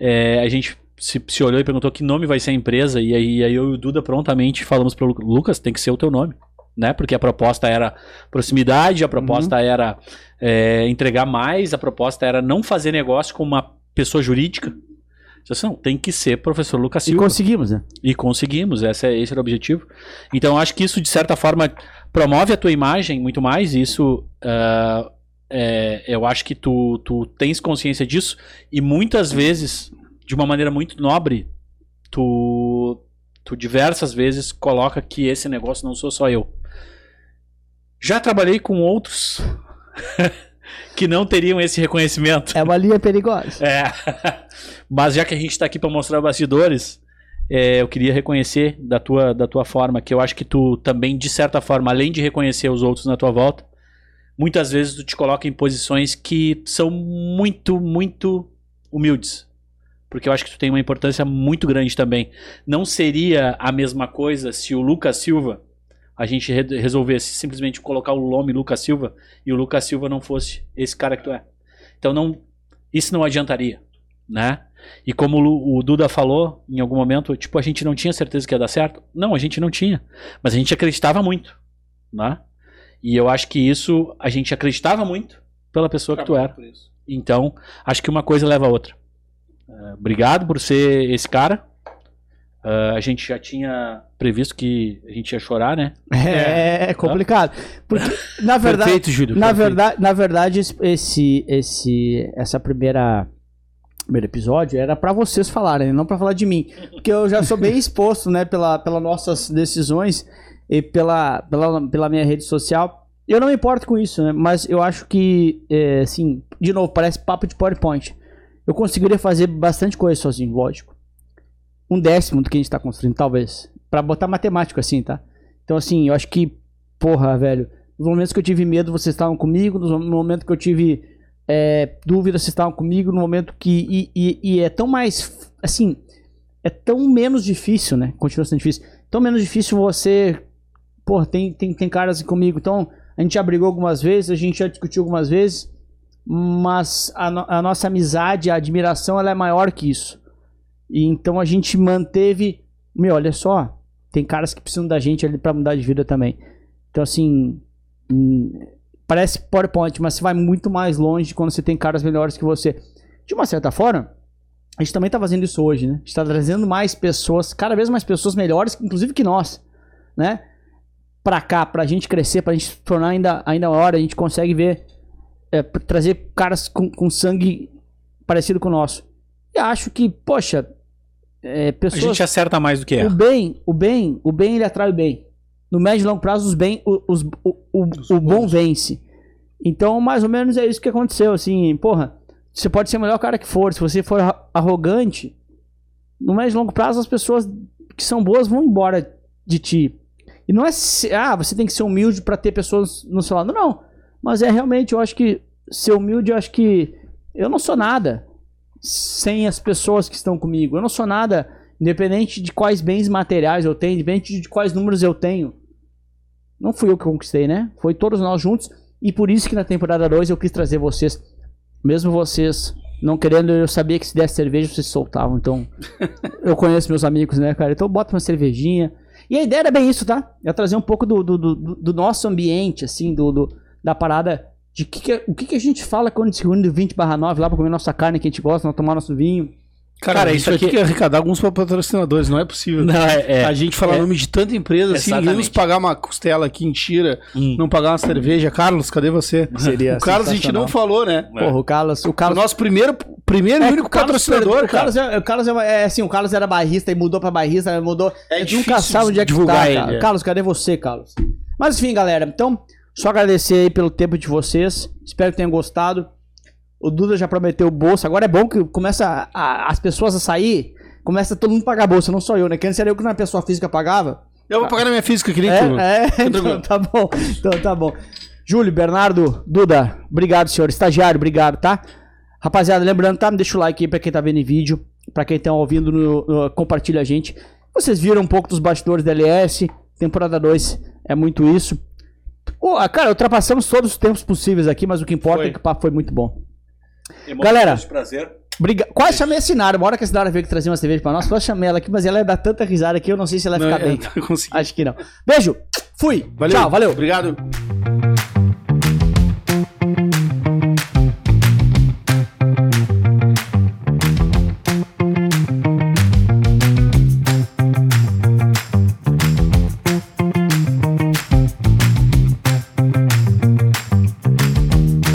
é, a gente se, se olhou e perguntou que nome vai ser a empresa, e aí, aí eu e o Duda prontamente falamos para o Lucas, tem que ser o teu nome, né? Porque a proposta era proximidade, a proposta era é, entregar mais, a proposta era não fazer negócio com uma pessoa jurídica. Disse, Não, tem que ser professor Lucas E Silva. conseguimos, né? E conseguimos, essa, é- esse era o objetivo. Então, acho que isso, de certa forma, promove a tua imagem muito mais. E isso, ah, é, eu acho que tu, tu tens consciência disso. E muitas vezes, de uma maneira muito nobre, tu, tu diversas vezes coloca que esse negócio não sou só eu. Já trabalhei com outros que não teriam esse reconhecimento. É uma linha perigosa. É. Mas já que a gente está aqui para mostrar bastidores, é, eu queria reconhecer da tua, da tua forma, que eu acho que tu também, de certa forma, além de reconhecer os outros na tua volta, muitas vezes tu te coloca em posições que são muito, muito humildes. Porque eu acho que tu tem uma importância muito grande também. Não seria a mesma coisa se o Lucas Silva, a gente re- resolvesse simplesmente colocar o nome Lucas Silva e o Lucas Silva não fosse esse cara que tu é. Então não, isso não adiantaria, né? E como o Duda falou em algum momento, tipo, a gente não tinha certeza que ia dar certo. Não, a gente não tinha. Mas a gente acreditava muito, né? E eu acho que isso, a gente acreditava muito pela pessoa que tu era. Então, acho que uma coisa leva a outra. Eh, obrigado por ser esse cara. Eh, a gente já tinha previsto que a gente ia chorar, né? É, é complicado. Porque, na verdade, Perfeito, Júlio. na perfeito. verdade, na verdade, esse, esse, essa primeira primeiro episódio era pra vocês falarem, não pra falar de mim, porque eu já sou bem exposto, né, pela, pelas nossas decisões e pela, pela, pela minha rede social. Eu não me importo com isso, né, mas eu acho que, é, assim, de novo, parece papo de PowerPoint. Eu conseguiria fazer bastante coisa sozinho, lógico. Um décimo do que a gente tá construindo, talvez. Pra botar matemático assim, tá? Então, assim, eu acho que, porra, velho, nos momentos que eu tive medo, vocês estavam comigo. Nos momentos que eu tive é, dúvida, vocês estavam comigo. No momento que. E, e- e é tão mais. Assim. É tão menos difícil, né? Continua sendo difícil. Tão menos difícil você. Porra, tem, tem, tem caras comigo. Então, a gente já brigou algumas vezes, a gente já discutiu algumas vezes. Mas a, no- a nossa amizade, a admiração, ela é maior que isso. E então a gente manteve. Meu, olha só. Tem caras que precisam da gente ali pra mudar de vida também. Então, assim. hum, parece PowerPoint, mas você vai muito mais longe quando você tem caras melhores que você. De uma certa forma, a gente também tá fazendo isso hoje, né? A gente tá trazendo mais pessoas, cada vez mais pessoas melhores, inclusive que nós, né? Pra cá, pra gente crescer, pra gente se tornar ainda, ainda maior, a gente consegue ver, é, trazer caras com, com sangue parecido com o nosso. E acho que, poxa, é, A pessoas... gente acerta mais do que O é. bem, o bem, o bem ele atrai o bem. No médio e longo prazo, os bem, o, os- o, o, o bom vence. Então, mais ou menos é isso que aconteceu, assim, porra, você pode ser o melhor cara que for, se você for arro- arrogante, no médio e longo prazo as pessoas que são boas vão embora de ti. E não é, se- ah, você tem que ser humilde pra ter pessoas no seu lado, não. Mas é realmente, eu acho que ser humilde, eu acho que eu não sou nada. sem as pessoas que estão comigo. Eu não sou nada, independente de quais bens materiais eu tenho, independente de quais números eu tenho. Não fui eu que conquistei, né? Foi todos nós juntos. E por isso que na temporada 2 eu quis trazer vocês. Mesmo vocês não querendo, eu sabia que se desse cerveja vocês soltavam. Então, eu conheço meus amigos, né, cara? Então, bota uma cervejinha. E a ideia era bem isso, tá? É trazer um pouco do, do, do, do nosso ambiente, assim, do, do da parada de que que, o que, que a gente fala quando se reúne 20 barra 9 lá pra comer nossa carne que a gente gosta, não tomar nosso vinho. Cara, Cara, isso aqui tem que arrecadar alguns patrocinadores, não é possível. Não, é, é. a gente falar é. nome de tanta empresa, assim, ninguém nos pagar uma costela aqui em Tira, Hum. não pagar uma cerveja. Carlos, cadê você? Seria o Carlos a gente não falou, né? Porra, o Carlos, o O Carlos nosso primeiro, primeiro e É, único o Carlos patrocinador, perdeu- o cara. Carlos, é, o Carlos é, é assim, o Carlos era barrista e mudou pra barrista, mudou. É a gente difícil nunca sabe onde é que divulgar tá, ele, cara. é. Carlos, cadê você, Carlos? Mas enfim, galera, então, só agradecer aí pelo tempo de vocês. Espero que tenham gostado. O Duda já prometeu o bolso. Agora é bom que começa a- a- as pessoas a sair, começa todo mundo a pagar bolsa, não só eu, né? Que antes era eu que na pessoa física pagava. Eu vou pagar na minha física, que nem tu. É, é, então tá bom. Então tá bom. Júlio, Bernardo, Duda, obrigado, senhor. Estagiário, obrigado, tá? Rapaziada, lembrando, tá? Deixa o like aí pra quem tá vendo em vídeo. Pra quem tá ouvindo, no, no- compartilha a gente. Vocês viram um pouco dos bastidores da LS. Temporada 2 é muito isso. Pô, cara, ultrapassamos todos os tempos possíveis aqui, mas o que importa Foi. é que o papo foi muito bom. Galera, prazer. briga... quase chamei a Sinara. Uma hora que a Sinara veio que trazer uma cerveja pra nós, quase chamei ela aqui, mas ela ia dar tanta risada que eu não sei se ela ia Não, ficar é, bem. tá conseguindo. Acho que não. Beijo, fui. Valeu. Tchau, valeu. Obrigado.